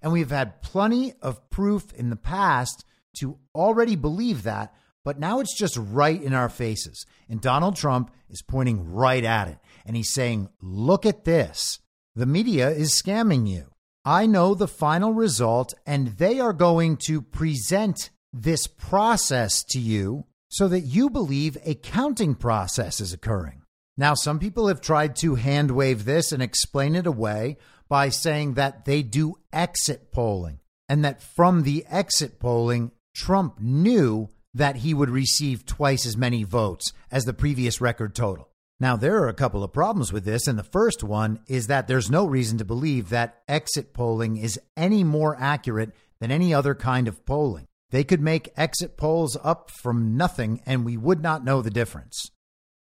And we've had plenty of proof in the past to already believe that, but now it's just right in our faces. And Donald Trump is pointing right at it. And he's saying, Look at this. The media is scamming you. I know the final result, and they are going to present this process to you so that you believe a counting process is occurring. Now, some people have tried to hand wave this and explain it away by saying that they do exit polling and that from the exit polling, Trump knew that he would receive twice as many votes as the previous record total. Now, there are a couple of problems with this, and the first one is that there's no reason to believe that exit polling is any more accurate than any other kind of polling. They could make exit polls up from nothing, and we would not know the difference.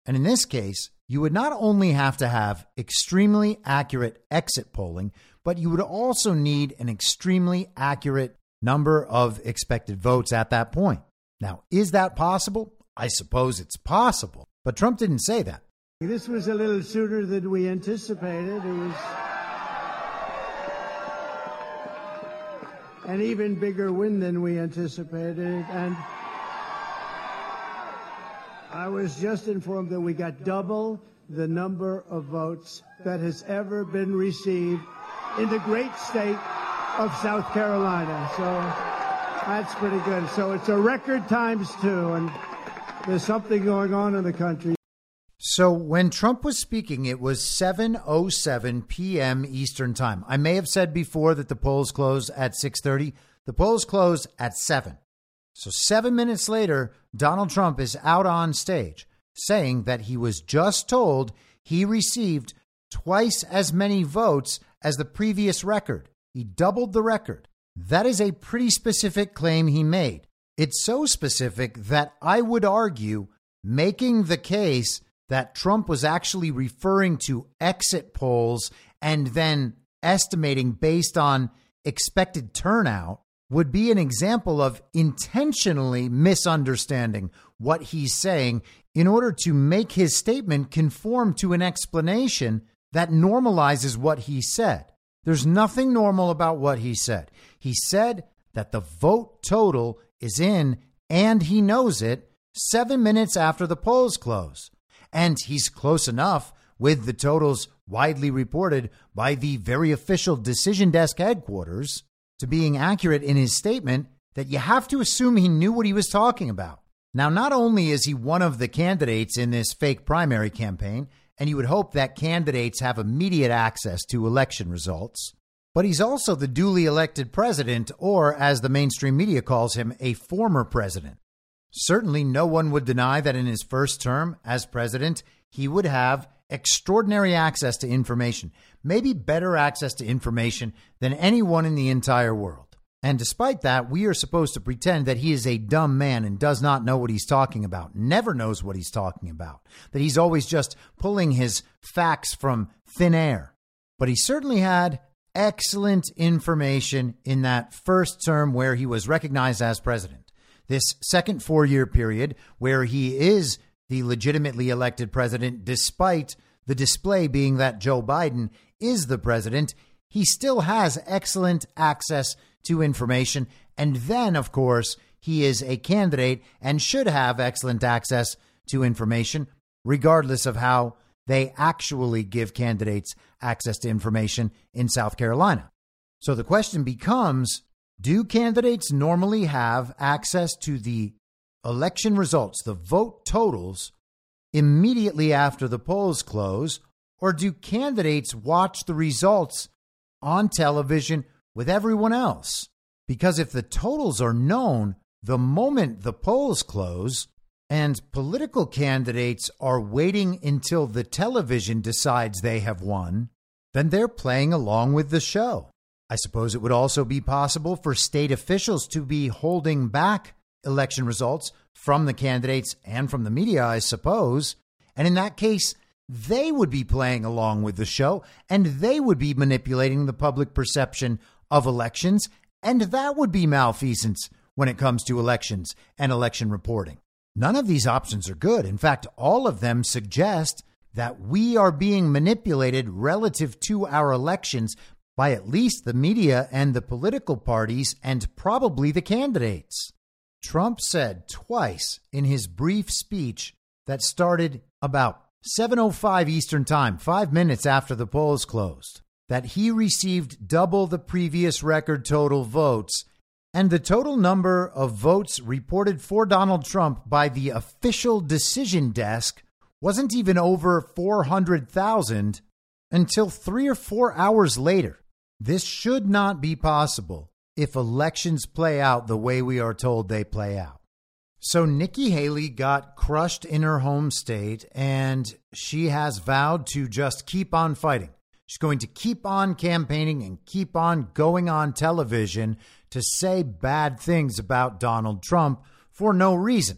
And in this case, you would not only have to have extremely accurate exit polling, but you would also need an extremely accurate number of expected votes at that point. Now, is that possible? I suppose it's possible, but Trump didn't say that. This was a little sooner than we anticipated. It was an even bigger win than we anticipated. And I was just informed that we got double the number of votes that has ever been received in the great state of South Carolina. So that's pretty good. So it's a record times two, and there's something going on in the country. So when Trump was speaking, it was 7:07 p.m. Eastern Time. I may have said before that the polls close at 6:30. The polls close at 7. So 7 minutes later, Donald Trump is out on stage saying that he was just told he received twice as many votes as the previous record. He doubled the record. That is a pretty specific claim he made. It's so specific that I would argue making the case that Trump was actually referring to exit polls and then estimating based on expected turnout would be an example of intentionally misunderstanding what he's saying in order to make his statement conform to an explanation that normalizes what he said. There's nothing normal about what he said. He said that the vote total is in and he knows it seven minutes after the polls close. And he's close enough with the totals widely reported by the very official decision desk headquarters to being accurate in his statement that you have to assume he knew what he was talking about. Now, not only is he one of the candidates in this fake primary campaign, and you would hope that candidates have immediate access to election results, but he's also the duly elected president, or as the mainstream media calls him, a former president. Certainly, no one would deny that in his first term as president, he would have extraordinary access to information, maybe better access to information than anyone in the entire world. And despite that, we are supposed to pretend that he is a dumb man and does not know what he's talking about, never knows what he's talking about, that he's always just pulling his facts from thin air. But he certainly had excellent information in that first term where he was recognized as president. This second four year period, where he is the legitimately elected president, despite the display being that Joe Biden is the president, he still has excellent access to information. And then, of course, he is a candidate and should have excellent access to information, regardless of how they actually give candidates access to information in South Carolina. So the question becomes do candidates normally have access to the election results, the vote totals, immediately after the polls close? Or do candidates watch the results on television with everyone else? Because if the totals are known the moment the polls close, and political candidates are waiting until the television decides they have won, then they're playing along with the show. I suppose it would also be possible for state officials to be holding back election results from the candidates and from the media, I suppose. And in that case, they would be playing along with the show and they would be manipulating the public perception of elections. And that would be malfeasance when it comes to elections and election reporting. None of these options are good. In fact, all of them suggest that we are being manipulated relative to our elections by at least the media and the political parties and probably the candidates. Trump said twice in his brief speech that started about 7:05 Eastern Time, 5 minutes after the polls closed, that he received double the previous record total votes and the total number of votes reported for Donald Trump by the official decision desk wasn't even over 400,000 until three or four hours later. This should not be possible if elections play out the way we are told they play out. So Nikki Haley got crushed in her home state, and she has vowed to just keep on fighting. She's going to keep on campaigning and keep on going on television to say bad things about Donald Trump for no reason.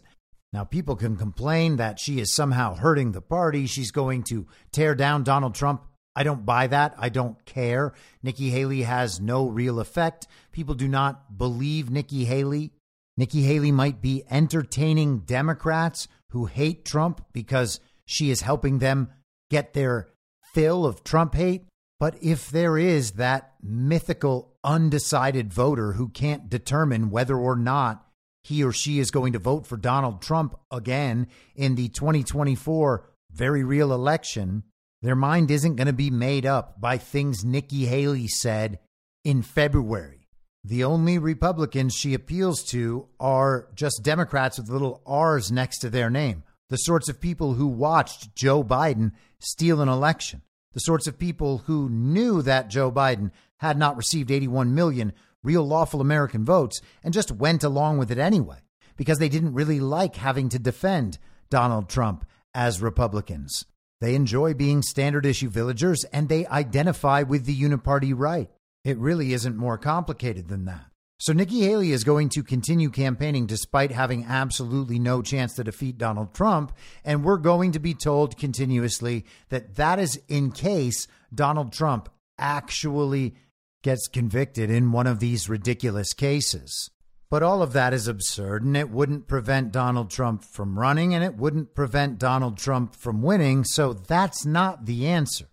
Now, people can complain that she is somehow hurting the party. She's going to tear down Donald Trump. I don't buy that. I don't care. Nikki Haley has no real effect. People do not believe Nikki Haley. Nikki Haley might be entertaining Democrats who hate Trump because she is helping them get their fill of Trump hate. But if there is that mythical undecided voter who can't determine whether or not he or she is going to vote for Donald Trump again in the 2024 very real election, their mind isn't going to be made up by things Nikki Haley said in February. The only Republicans she appeals to are just Democrats with little R's next to their name, the sorts of people who watched Joe Biden steal an election, the sorts of people who knew that Joe Biden had not received 81 million real lawful American votes and just went along with it anyway because they didn't really like having to defend Donald Trump as Republicans. They enjoy being standard issue villagers and they identify with the uniparty right. It really isn't more complicated than that. So Nikki Haley is going to continue campaigning despite having absolutely no chance to defeat Donald Trump. And we're going to be told continuously that that is in case Donald Trump actually gets convicted in one of these ridiculous cases. But all of that is absurd, and it wouldn't prevent Donald Trump from running, and it wouldn't prevent Donald Trump from winning. So that's not the answer.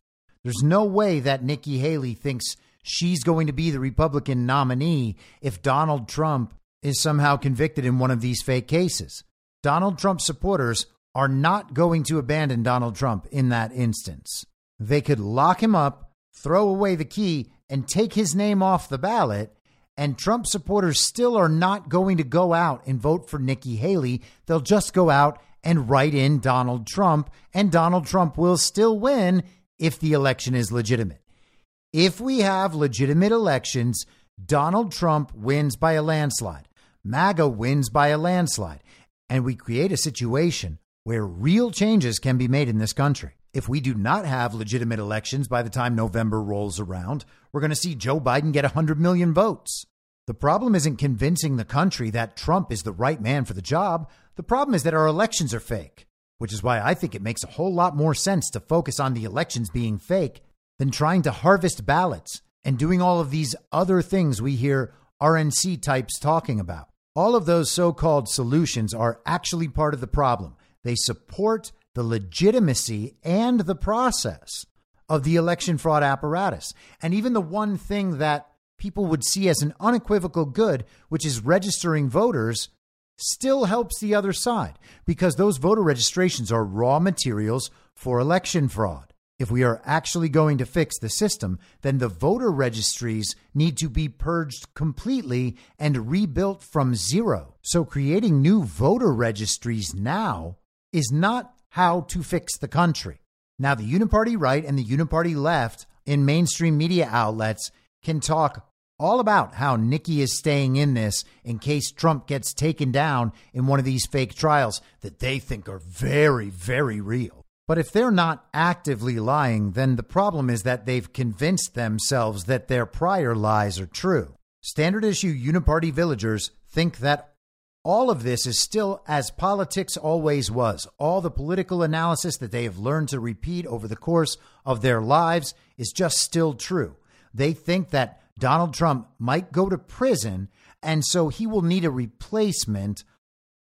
There's no way that Nikki Haley thinks she's going to be the Republican nominee if Donald Trump is somehow convicted in one of these fake cases. Donald Trump supporters are not going to abandon Donald Trump in that instance. They could lock him up, throw away the key, and take his name off the ballot. And Trump supporters still are not going to go out and vote for Nikki Haley. They'll just go out and write in Donald Trump, and Donald Trump will still win if the election is legitimate. If we have legitimate elections, Donald Trump wins by a landslide. MAGA wins by a landslide. And we create a situation where real changes can be made in this country. If we do not have legitimate elections by the time November rolls around, we're going to see Joe Biden get 100 million votes. The problem isn't convincing the country that Trump is the right man for the job. The problem is that our elections are fake, which is why I think it makes a whole lot more sense to focus on the elections being fake than trying to harvest ballots and doing all of these other things we hear RNC types talking about. All of those so called solutions are actually part of the problem. They support the legitimacy and the process of the election fraud apparatus. And even the one thing that people would see as an unequivocal good, which is registering voters, still helps the other side because those voter registrations are raw materials for election fraud. If we are actually going to fix the system, then the voter registries need to be purged completely and rebuilt from zero. So creating new voter registries now is not how to fix the country. Now, the Uniparty right and the Uniparty left in mainstream media outlets can talk all about how Nikki is staying in this in case Trump gets taken down in one of these fake trials that they think are very, very real. But if they're not actively lying, then the problem is that they've convinced themselves that their prior lies are true. Standard issue uniparty villagers think that all of this is still as politics always was. All the political analysis that they have learned to repeat over the course of their lives is just still true. They think that Donald Trump might go to prison, and so he will need a replacement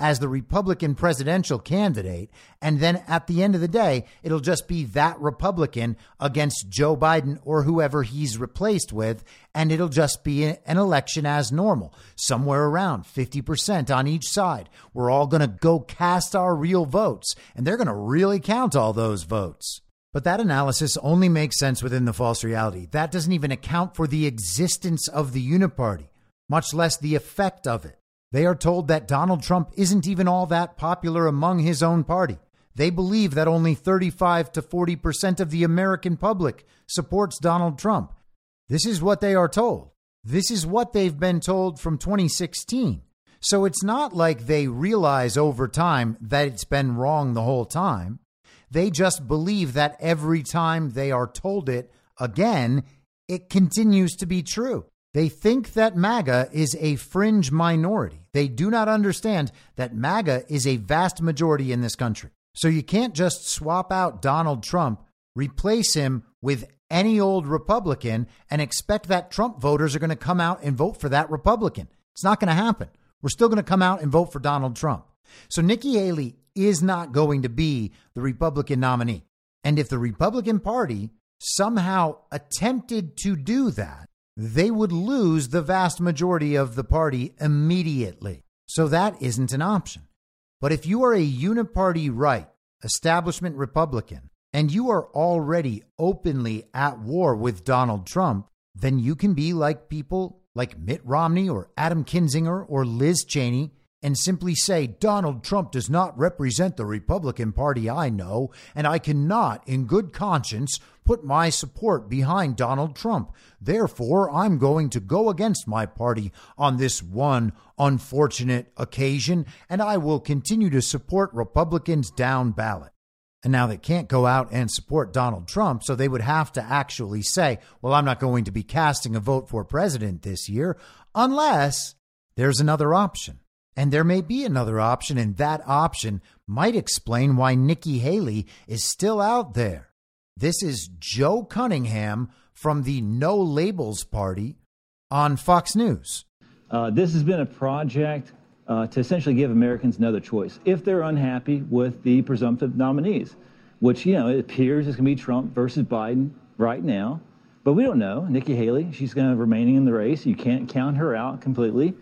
as the Republican presidential candidate. And then at the end of the day, it'll just be that Republican against Joe Biden or whoever he's replaced with. And it'll just be an election as normal, somewhere around 50% on each side. We're all going to go cast our real votes, and they're going to really count all those votes. But that analysis only makes sense within the false reality. That doesn't even account for the existence of the uniparty, much less the effect of it. They are told that Donald Trump isn't even all that popular among his own party. They believe that only 35 to 40% of the American public supports Donald Trump. This is what they are told. This is what they've been told from 2016. So it's not like they realize over time that it's been wrong the whole time. They just believe that every time they are told it again, it continues to be true. They think that MAGA is a fringe minority. They do not understand that MAGA is a vast majority in this country. So you can't just swap out Donald Trump, replace him with any old Republican, and expect that Trump voters are going to come out and vote for that Republican. It's not going to happen. We're still going to come out and vote for Donald Trump. So Nikki Haley is not going to be the Republican nominee. And if the Republican Party somehow attempted to do that, they would lose the vast majority of the party immediately. So that isn't an option. But if you are a uniparty right, establishment Republican, and you are already openly at war with Donald Trump, then you can be like people like Mitt Romney or Adam Kinzinger or Liz Cheney and simply say, Donald Trump does not represent the Republican Party I know, and I cannot, in good conscience, put my support behind Donald Trump. Therefore, I'm going to go against my party on this one unfortunate occasion, and I will continue to support Republicans down ballot. And now they can't go out and support Donald Trump, so they would have to actually say, well, I'm not going to be casting a vote for president this year, unless there's another option. And there may be another option, and that option might explain why Nikki Haley is still out there. This is Joe Cunningham from the No Labels Party on Fox News. Uh, this has been a project uh, to essentially give Americans another choice if they're unhappy with the presumptive nominees, which, you know, it appears is going to be Trump versus Biden right now. But we don't know. Nikki Haley, she's going to remain in the race. You can't count her out completely.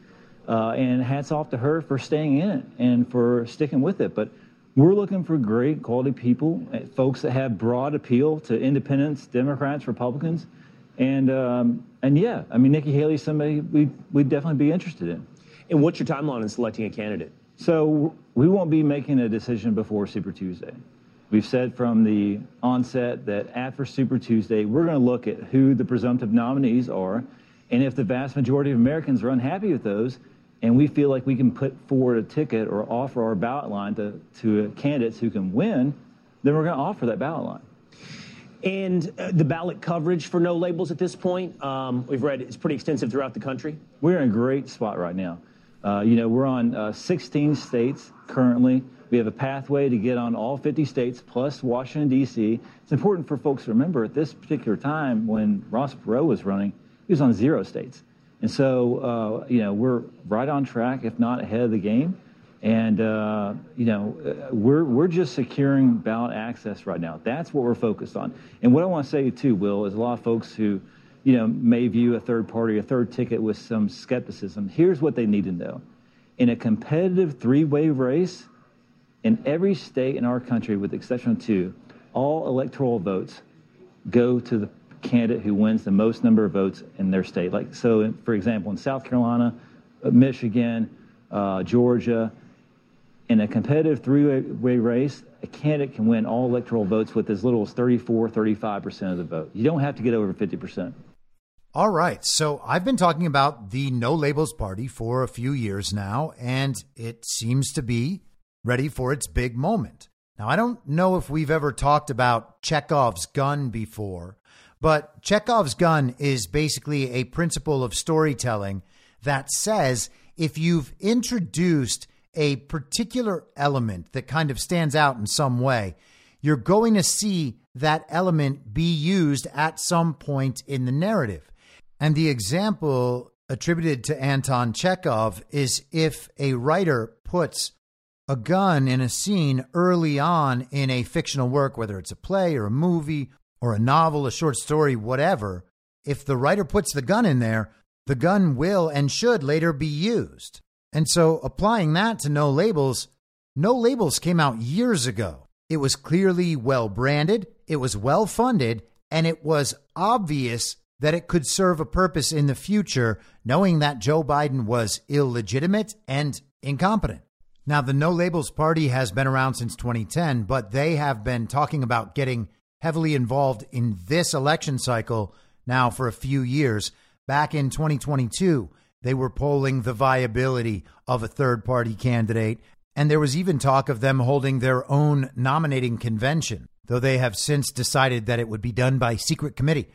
Uh, and hats off to her for staying in it and for sticking with it. But we're looking for great quality people, eh, folks that have broad appeal to independents, Democrats, Republicans. And, um, and yeah, I mean, Nikki Haley is somebody we, we'd definitely be interested in. And what's your timeline in selecting a candidate? So we won't be making a decision before Super Tuesday. We've said from the onset that after Super Tuesday, we're going to look at who the presumptive nominees are. And if the vast majority of Americans are unhappy with those, and we feel like we can put forward a ticket or offer our ballot line to, to candidates who can win, then we're going to offer that ballot line. And uh, the ballot coverage for no labels at this point, um, we've read it's pretty extensive throughout the country. We're in a great spot right now. Uh, you know, we're on uh, 16 states currently. We have a pathway to get on all 50 states plus Washington, D.C. It's important for folks to remember at this particular time when Ross Perot was running, he was on zero states. And so, uh, you know, we're right on track, if not ahead of the game. And, uh, you know, uh, we're, we're just securing ballot access right now. That's what we're focused on. And what I want to say, too, Will, is a lot of folks who, you know, may view a third party, a third ticket with some skepticism. Here's what they need to know. In a competitive three way race, in every state in our country, with the exception of two, all electoral votes go to the candidate who wins the most number of votes in their state. Like, so, for example, in South Carolina, uh, Michigan, uh, Georgia, in a competitive three-way race, a candidate can win all electoral votes with as little as 34, 35% of the vote. You don't have to get over 50%. All right. So I've been talking about the No Labels Party for a few years now, and it seems to be ready for its big moment. Now, I don't know if we've ever talked about Chekhov's gun before, but Chekhov's gun is basically a principle of storytelling that says if you've introduced a particular element that kind of stands out in some way, you're going to see that element be used at some point in the narrative. And the example attributed to Anton Chekhov is if a writer puts a gun in a scene early on in a fictional work, whether it's a play or a movie or a novel, a short story, whatever, if the writer puts the gun in there, the gun will and should later be used. And so applying that to no labels, no labels came out years ago. It was clearly well branded, it was well funded, and it was obvious that it could serve a purpose in the future, knowing that Joe Biden was illegitimate and incompetent. Now, the No Labels Party has been around since 2010, but they have been talking about getting heavily involved in this election cycle now for a few years. Back in 2022, they were polling the viability of a third party candidate, and there was even talk of them holding their own nominating convention, though they have since decided that it would be done by secret committee.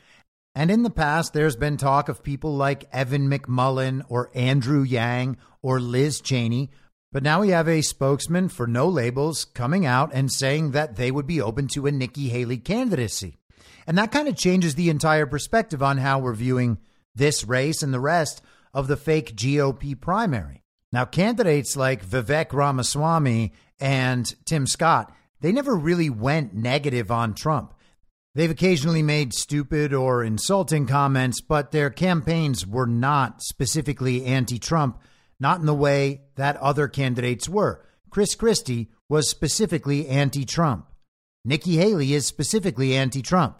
And in the past, there's been talk of people like Evan McMullin or Andrew Yang or Liz Cheney. But now we have a spokesman for no labels coming out and saying that they would be open to a Nikki Haley candidacy. And that kind of changes the entire perspective on how we're viewing this race and the rest of the fake GOP primary. Now, candidates like Vivek Ramaswamy and Tim Scott, they never really went negative on Trump. They've occasionally made stupid or insulting comments, but their campaigns were not specifically anti Trump, not in the way that other candidates were. Chris Christie was specifically anti Trump. Nikki Haley is specifically anti Trump.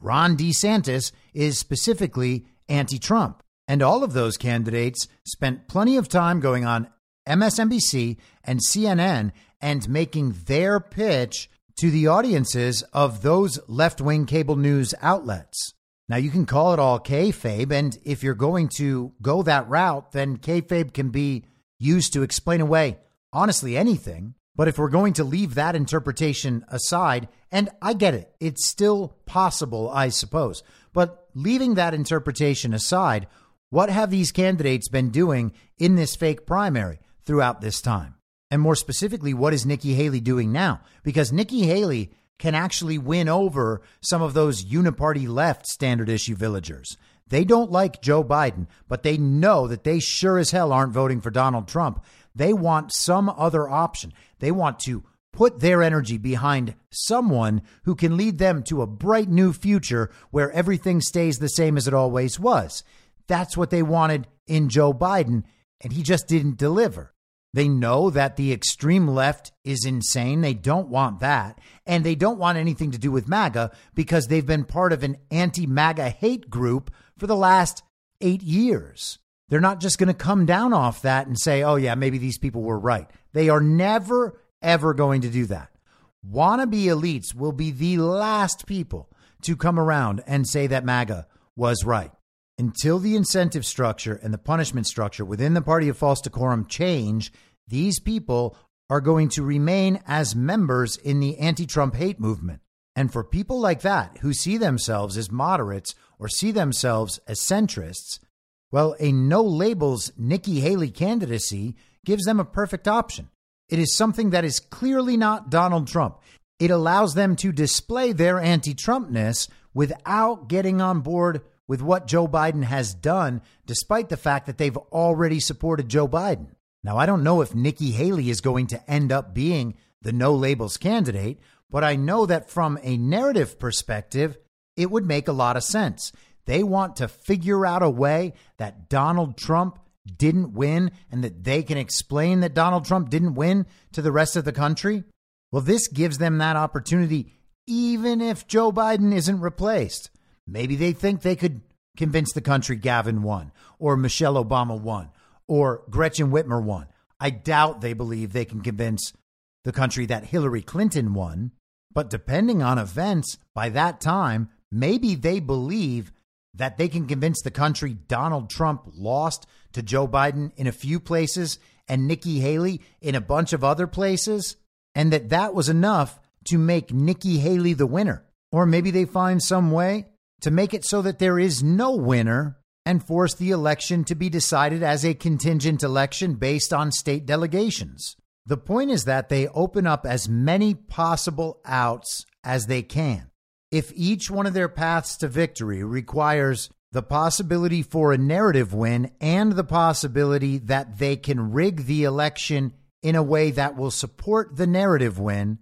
Ron DeSantis is specifically anti Trump. And all of those candidates spent plenty of time going on MSNBC and CNN and making their pitch to the audiences of those left wing cable news outlets. Now, you can call it all kayfabe, and if you're going to go that route, then kayfabe can be used to explain away honestly anything. But if we're going to leave that interpretation aside, and I get it, it's still possible, I suppose, but leaving that interpretation aside, what have these candidates been doing in this fake primary throughout this time? And more specifically, what is Nikki Haley doing now? Because Nikki Haley can actually win over some of those uniparty left standard issue villagers. They don't like Joe Biden, but they know that they sure as hell aren't voting for Donald Trump. They want some other option. They want to put their energy behind someone who can lead them to a bright new future where everything stays the same as it always was. That's what they wanted in Joe Biden, and he just didn't deliver. They know that the extreme left is insane. They don't want that. And they don't want anything to do with MAGA because they've been part of an anti MAGA hate group for the last eight years. They're not just going to come down off that and say, oh, yeah, maybe these people were right. They are never, ever going to do that. Wannabe elites will be the last people to come around and say that MAGA was right until the incentive structure and the punishment structure within the party of false decorum change, these people are going to remain as members in the anti Trump hate movement. And for people like that who see themselves as moderates or see themselves as centrists, well, a no labels Nikki Haley candidacy gives them a perfect option. It is something that is clearly not Donald Trump. It allows them to display their anti Trumpness without getting on board with what Joe Biden has done, despite the fact that they've already supported Joe Biden. Now, I don't know if Nikki Haley is going to end up being the no labels candidate, but I know that from a narrative perspective, it would make a lot of sense. They want to figure out a way that Donald Trump didn't win and that they can explain that Donald Trump didn't win to the rest of the country. Well, this gives them that opportunity, even if Joe Biden isn't replaced. Maybe they think they could convince the country Gavin won, or Michelle Obama won, or Gretchen Whitmer won. I doubt they believe they can convince the country that Hillary Clinton won. But depending on events, by that time, maybe they believe that they can convince the country Donald Trump lost to Joe Biden in a few places and Nikki Haley in a bunch of other places, and that that was enough to make Nikki Haley the winner. Or maybe they find some way to make it so that there is no winner and force the election to be decided as a contingent election based on state delegations. The point is that they open up as many possible outs as they can. If each one of their paths to victory requires the possibility for a narrative win and the possibility that they can rig the election in a way that will support the narrative win,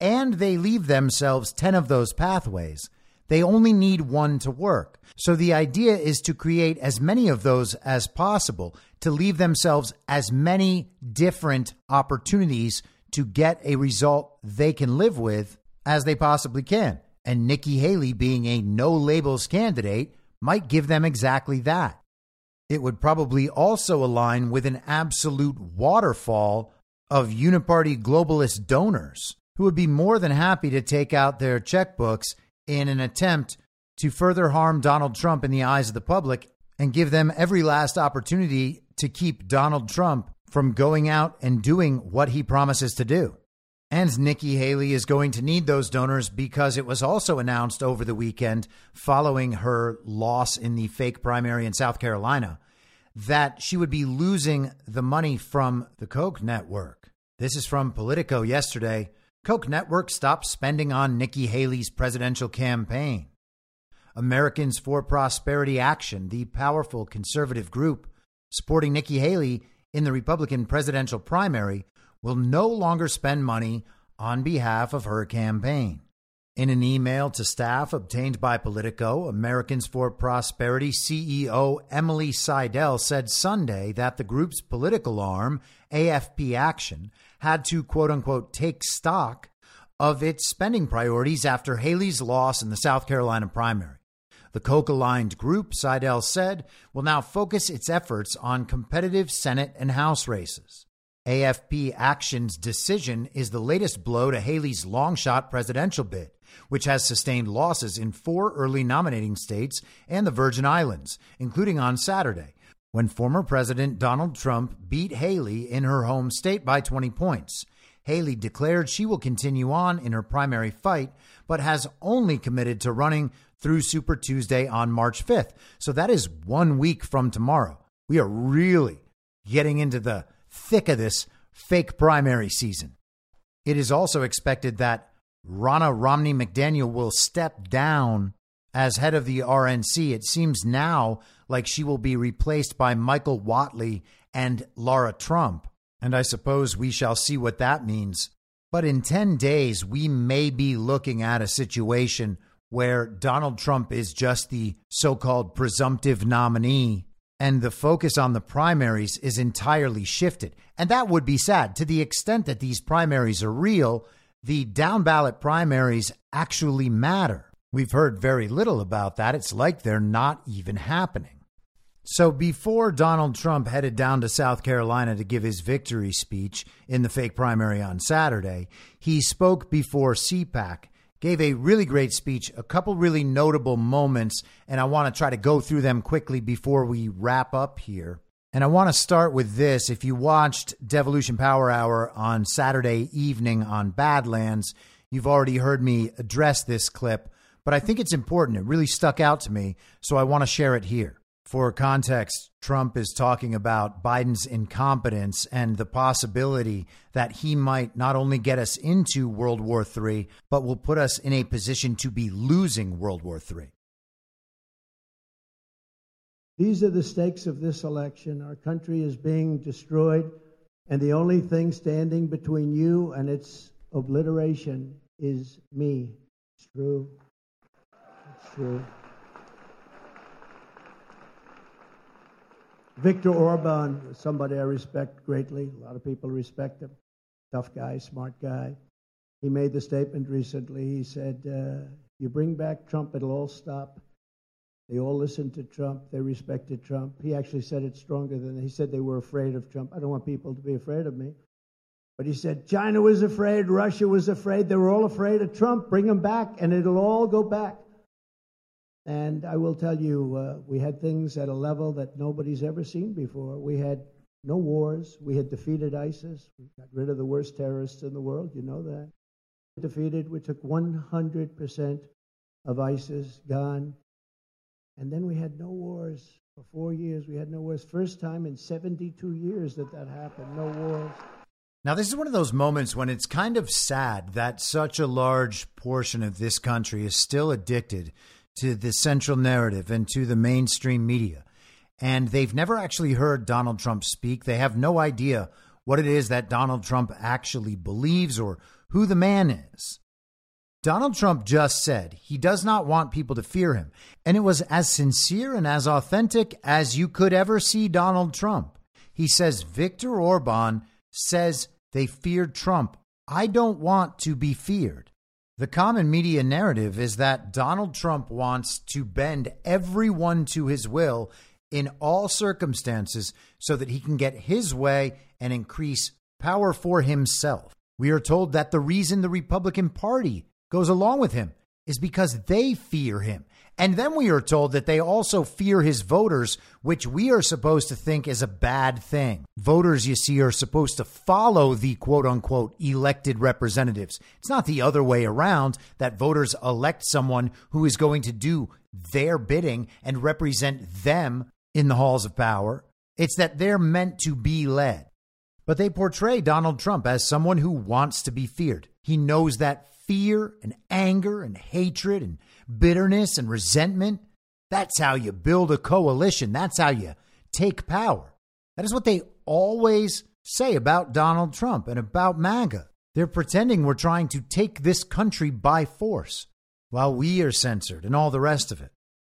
and they leave themselves 10 of those pathways, they only need one to work. So the idea is to create as many of those as possible to leave themselves as many different opportunities to get a result they can live with as they possibly can. And Nikki Haley, being a no labels candidate, might give them exactly that. It would probably also align with an absolute waterfall of uniparty globalist donors who would be more than happy to take out their checkbooks in an attempt to further harm Donald Trump in the eyes of the public and give them every last opportunity to keep Donald Trump from going out and doing what he promises to do. And Nikki Haley is going to need those donors because it was also announced over the weekend, following her loss in the fake primary in South Carolina, that she would be losing the money from the Koch network. This is from Politico yesterday. Koch network stopped spending on Nikki Haley's presidential campaign. Americans for Prosperity Action, the powerful conservative group supporting Nikki Haley in the Republican presidential primary, will no longer spend money on behalf of her campaign. In an email to staff obtained by Politico, Americans for Prosperity CEO Emily Seidel said Sunday that the group's political arm, AFP Action, had to quote unquote take stock of its spending priorities after Haley's loss in the South Carolina primary. The Koch aligned group, Seidel said, will now focus its efforts on competitive Senate and House races. AFP Action's decision is the latest blow to Haley's long shot presidential bid, which has sustained losses in four early nominating states and the Virgin Islands, including on Saturday, when former President Donald Trump beat Haley in her home state by 20 points. Haley declared she will continue on in her primary fight, but has only committed to running through Super Tuesday on March 5th. So that is one week from tomorrow. We are really getting into the thick of this fake primary season. It is also expected that Ronna Romney McDaniel will step down as head of the RNC. It seems now like she will be replaced by Michael Whatley and Laura Trump. And I suppose we shall see what that means. But in 10 days, we may be looking at a situation where Donald Trump is just the so called presumptive nominee and the focus on the primaries is entirely shifted. And that would be sad. To the extent that these primaries are real, the down ballot primaries actually matter. We've heard very little about that. It's like they're not even happening. So before Donald Trump headed down to South Carolina to give his victory speech in the fake primary on Saturday, he spoke before CPAC gave a really great speech, a couple really notable moments, and I want to try to go through them quickly before we wrap up here. And I want to start with this. If you watched Devolution Power Hour on Saturday evening on Badlands, you've already heard me address this clip, but I think it's important. It really stuck out to me, so I want to share it here. For context, Trump is talking about Biden's incompetence and the possibility that he might not only get us into World War III, but will put us in a position to be losing World War III. These are the stakes of this election. Our country is being destroyed, and the only thing standing between you and its obliteration is me. It's true. It's true. Viktor Orban, somebody I respect greatly. A lot of people respect him. Tough guy, smart guy. He made the statement recently. He said, uh, You bring back Trump, it'll all stop. They all listened to Trump. They respected Trump. He actually said it stronger than he said they were afraid of Trump. I don't want people to be afraid of me. But he said China was afraid, Russia was afraid. They were all afraid of Trump. Bring him back, and it'll all go back. And I will tell you, uh, we had things at a level that nobody's ever seen before. We had no wars. We had defeated ISIS. We got rid of the worst terrorists in the world. You know that. Defeated. We took 100% of ISIS gone. And then we had no wars for four years. We had no wars. First time in 72 years that that happened. No wars. Now, this is one of those moments when it's kind of sad that such a large portion of this country is still addicted to the central narrative and to the mainstream media. And they've never actually heard Donald Trump speak. They have no idea what it is that Donald Trump actually believes or who the man is. Donald Trump just said he does not want people to fear him. And it was as sincere and as authentic as you could ever see Donald Trump. He says Viktor Orban says they feared Trump. I don't want to be feared. The common media narrative is that Donald Trump wants to bend everyone to his will in all circumstances so that he can get his way and increase power for himself. We are told that the reason the Republican Party goes along with him is because they fear him. And then we are told that they also fear his voters, which we are supposed to think is a bad thing. Voters, you see, are supposed to follow the quote unquote elected representatives. It's not the other way around that voters elect someone who is going to do their bidding and represent them in the halls of power. It's that they're meant to be led. But they portray Donald Trump as someone who wants to be feared. He knows that fear and anger and hatred and bitterness and resentment. That's how you build a coalition. That's how you take power. That is what they always say about Donald Trump and about MAGA. They're pretending we're trying to take this country by force while we are censored and all the rest of it,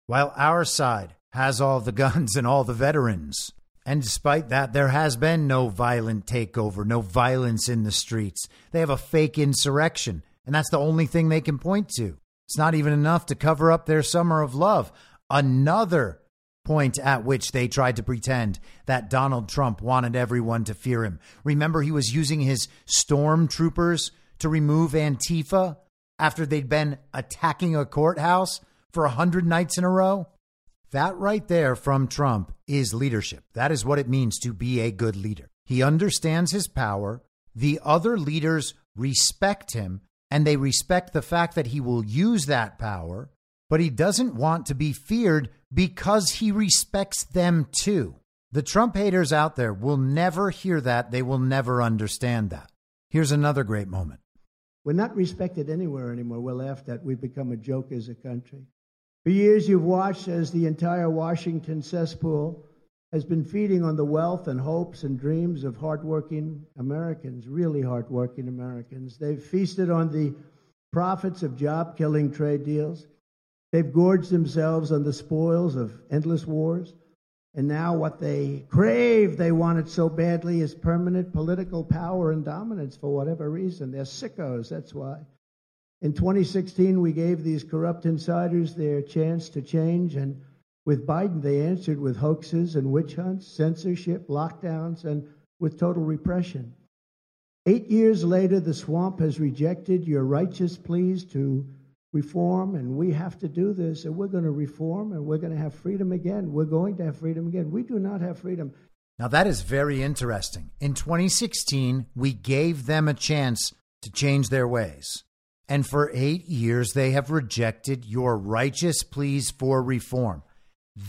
while our side has all the guns and all the veterans. And despite that, there has been no violent takeover, no violence in the streets. They have a fake insurrection, and that's the only thing they can point to. It's not even enough to cover up their summer of love. Another point at which they tried to pretend that Donald Trump wanted everyone to fear him. Remember, he was using his stormtroopers to remove Antifa after they'd been attacking a courthouse for a hundred nights in a row? That right there from Trump is leadership. That is what it means to be a good leader. He understands his power. The other leaders respect him and they respect the fact that he will use that power, but he doesn't want to be feared because he respects them too. The Trump haters out there will never hear that. They will never understand that. Here's another great moment. We're not respected anywhere anymore. We're laughed at. We've become a joke as a country. For years, you've watched as the entire Washington cesspool has been feeding on the wealth and hopes and dreams of hardworking Americans, really hardworking Americans. They've feasted on the profits of job killing trade deals. They've gorged themselves on the spoils of endless wars. And now, what they crave, they want it so badly, is permanent political power and dominance for whatever reason. They're sickos, that's why. In 2016, we gave these corrupt insiders their chance to change, and with Biden, they answered with hoaxes and witch hunts, censorship, lockdowns, and with total repression. Eight years later, the swamp has rejected your righteous pleas to reform, and we have to do this, and we're going to reform, and we're going to have freedom again. We're going to have freedom again. We do not have freedom. Now, that is very interesting. In 2016, we gave them a chance to change their ways. And for eight years, they have rejected your righteous pleas for reform.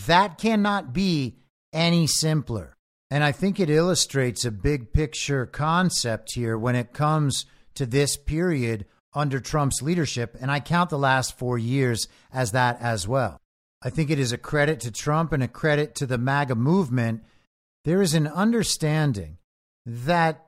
That cannot be any simpler. And I think it illustrates a big picture concept here when it comes to this period under Trump's leadership. And I count the last four years as that as well. I think it is a credit to Trump and a credit to the MAGA movement. There is an understanding that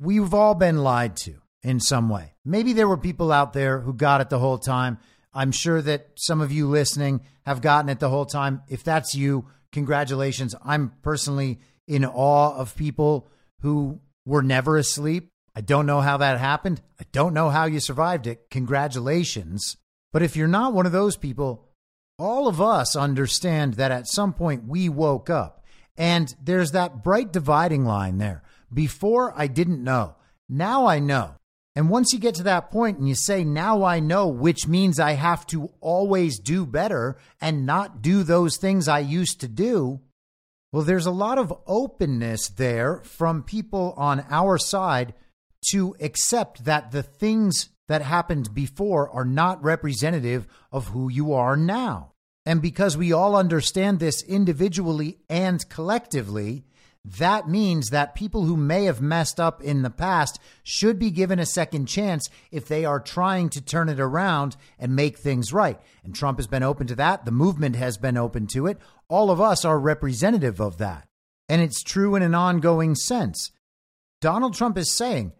we've all been lied to in some way. Maybe there were people out there who got it the whole time. I'm sure that some of you listening have gotten it the whole time. If that's you, congratulations. I'm personally in awe of people who were never asleep. I don't know how that happened. I don't know how you survived it. Congratulations. But if you're not one of those people, all of us understand that at some point we woke up. And there's that bright dividing line there. Before, I didn't know. Now I know. And once you get to that point and you say, now I know, which means I have to always do better and not do those things I used to do, well, there's a lot of openness there from people on our side to accept that the things that happened before are not representative of who you are now. And because we all understand this individually and collectively, that means that people who may have messed up in the past should be given a second chance if they are trying to turn it around and make things right. And Trump has been open to that. The movement has been open to it. All of us are representative of that. And it's true in an ongoing sense. Donald Trump is saying,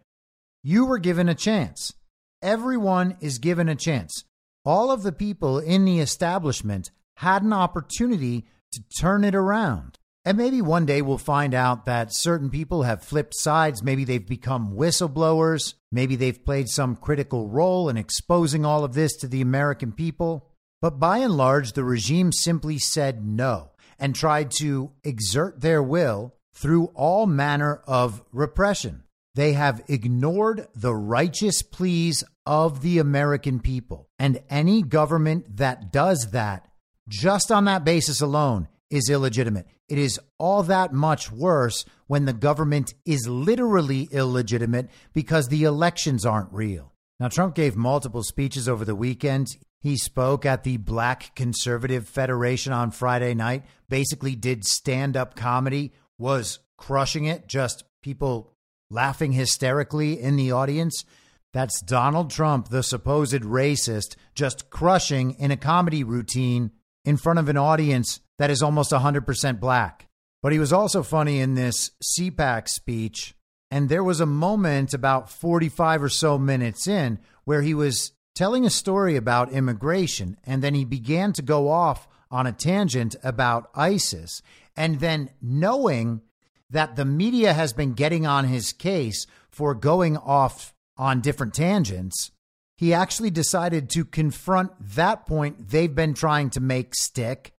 You were given a chance. Everyone is given a chance. All of the people in the establishment had an opportunity to turn it around. And maybe one day we'll find out that certain people have flipped sides. Maybe they've become whistleblowers. Maybe they've played some critical role in exposing all of this to the American people. But by and large, the regime simply said no and tried to exert their will through all manner of repression. They have ignored the righteous pleas of the American people. And any government that does that, just on that basis alone, is illegitimate. It is all that much worse when the government is literally illegitimate because the elections aren't real. Now, Trump gave multiple speeches over the weekend. He spoke at the Black Conservative Federation on Friday night, basically did stand up comedy, was crushing it, just people laughing hysterically in the audience. That's Donald Trump, the supposed racist, just crushing in a comedy routine in front of an audience that is almost 100% black. But he was also funny in this CPAC speech. And there was a moment about 45 or so minutes in where he was telling a story about immigration. And then he began to go off on a tangent about ISIS. And then knowing that the media has been getting on his case for going off on different tangents, he actually decided to confront that point they've been trying to make stick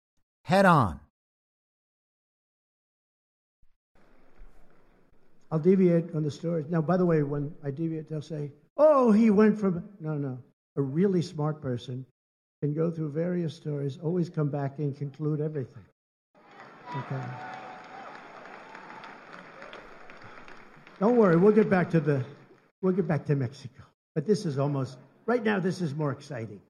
head on. I'll deviate on the stories. Now, by the way, when I deviate, they'll say, oh, he went from. No, no. A really smart person can go through various stories, always come back and conclude everything. Okay. Don't worry, we'll get back to the we'll get back to Mexico. But this is almost right now this is more exciting.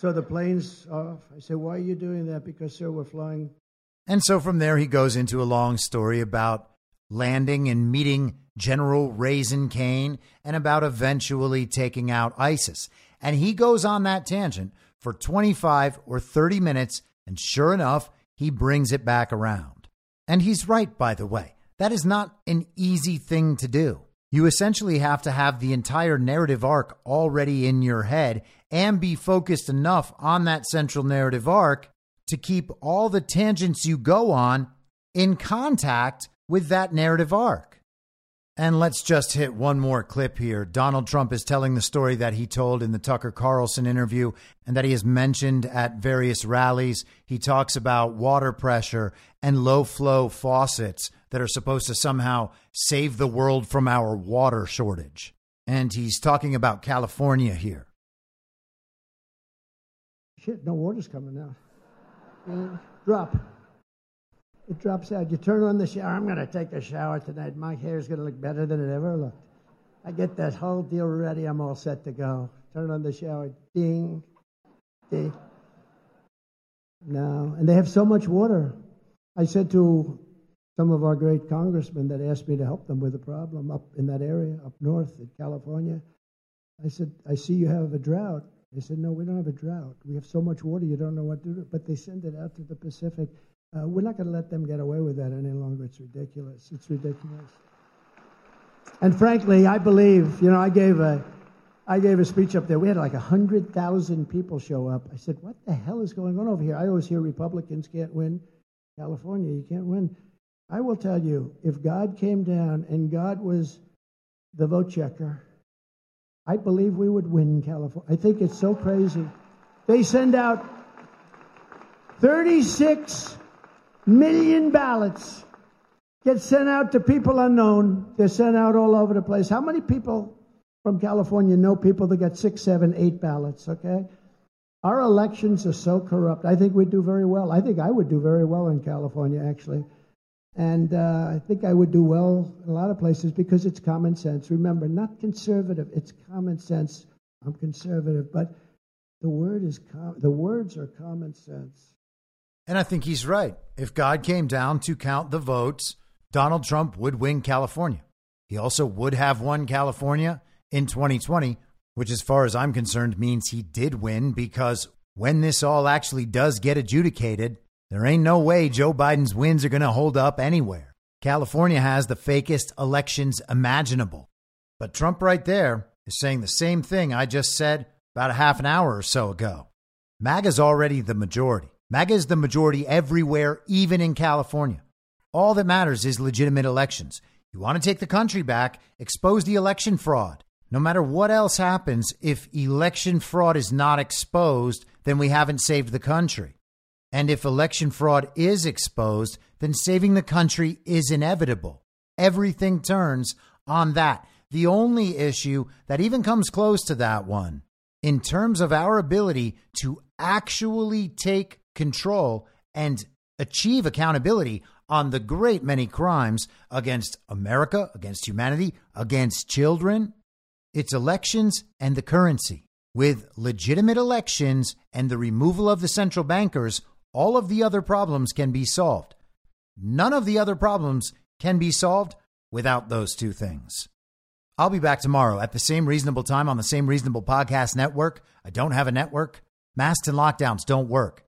So the plane's off. I say, Why are you doing that? Because, sir, we're flying. And so from there, he goes into a long story about landing and meeting General Razin Caine and about eventually taking out ISIS. And he goes on that tangent for 25 or 30 minutes. And sure enough, he brings it back around. And he's right, by the way. That is not an easy thing to do. You essentially have to have the entire narrative arc already in your head and be focused enough on that central narrative arc to keep all the tangents you go on in contact with that narrative arc. And let's just hit one more clip here. Donald Trump is telling the story that he told in the Tucker Carlson interview and that he has mentioned at various rallies. He talks about water pressure and low flow faucets that are supposed to somehow save the world from our water shortage. And he's talking about California here. Shit, no water's coming out. Uh, drop it drops out. You turn on the shower. I'm going to take a shower tonight. My hair's going to look better than it ever looked. I get that whole deal ready. I'm all set to go. Turn on the shower. Ding, ding. No, and they have so much water. I said to some of our great congressmen that asked me to help them with the problem up in that area, up north in California, I said, I see you have a drought. They said, no, we don't have a drought. We have so much water, you don't know what to do. But they send it out to the Pacific. Uh, we're not going to let them get away with that any longer. It's ridiculous. It's ridiculous. And frankly, I believe, you know, I gave a, I gave a speech up there. We had like 100,000 people show up. I said, what the hell is going on over here? I always hear Republicans can't win. California, you can't win. I will tell you, if God came down and God was the vote checker, I believe we would win California. I think it's so crazy. They send out 36 million ballots get sent out to people unknown. They're sent out all over the place. How many people from California know people that get six, seven, eight ballots? Okay. Our elections are so corrupt. I think we'd do very well. I think I would do very well in California, actually. And uh, I think I would do well in a lot of places because it's common sense. Remember, not conservative, it's common sense. I'm conservative, but the word is com- the words are common sense. And I think he's right. If God came down to count the votes, Donald Trump would win California. He also would have won California in 2020, which, as far as I'm concerned, means he did win because when this all actually does get adjudicated, there ain't no way Joe Biden's wins are going to hold up anywhere. California has the fakest elections imaginable. But Trump, right there, is saying the same thing I just said about a half an hour or so ago. MAGA's already the majority. MAGA is the majority everywhere, even in California. All that matters is legitimate elections. You want to take the country back, expose the election fraud. No matter what else happens, if election fraud is not exposed, then we haven't saved the country. And if election fraud is exposed, then saving the country is inevitable. Everything turns on that. The only issue that even comes close to that one, in terms of our ability to actually take control and achieve accountability on the great many crimes against America, against humanity, against children, it's elections and the currency. With legitimate elections and the removal of the central bankers, all of the other problems can be solved. None of the other problems can be solved without those two things. I'll be back tomorrow at the same reasonable time on the same reasonable podcast network. I don't have a network. Masks and lockdowns don't work.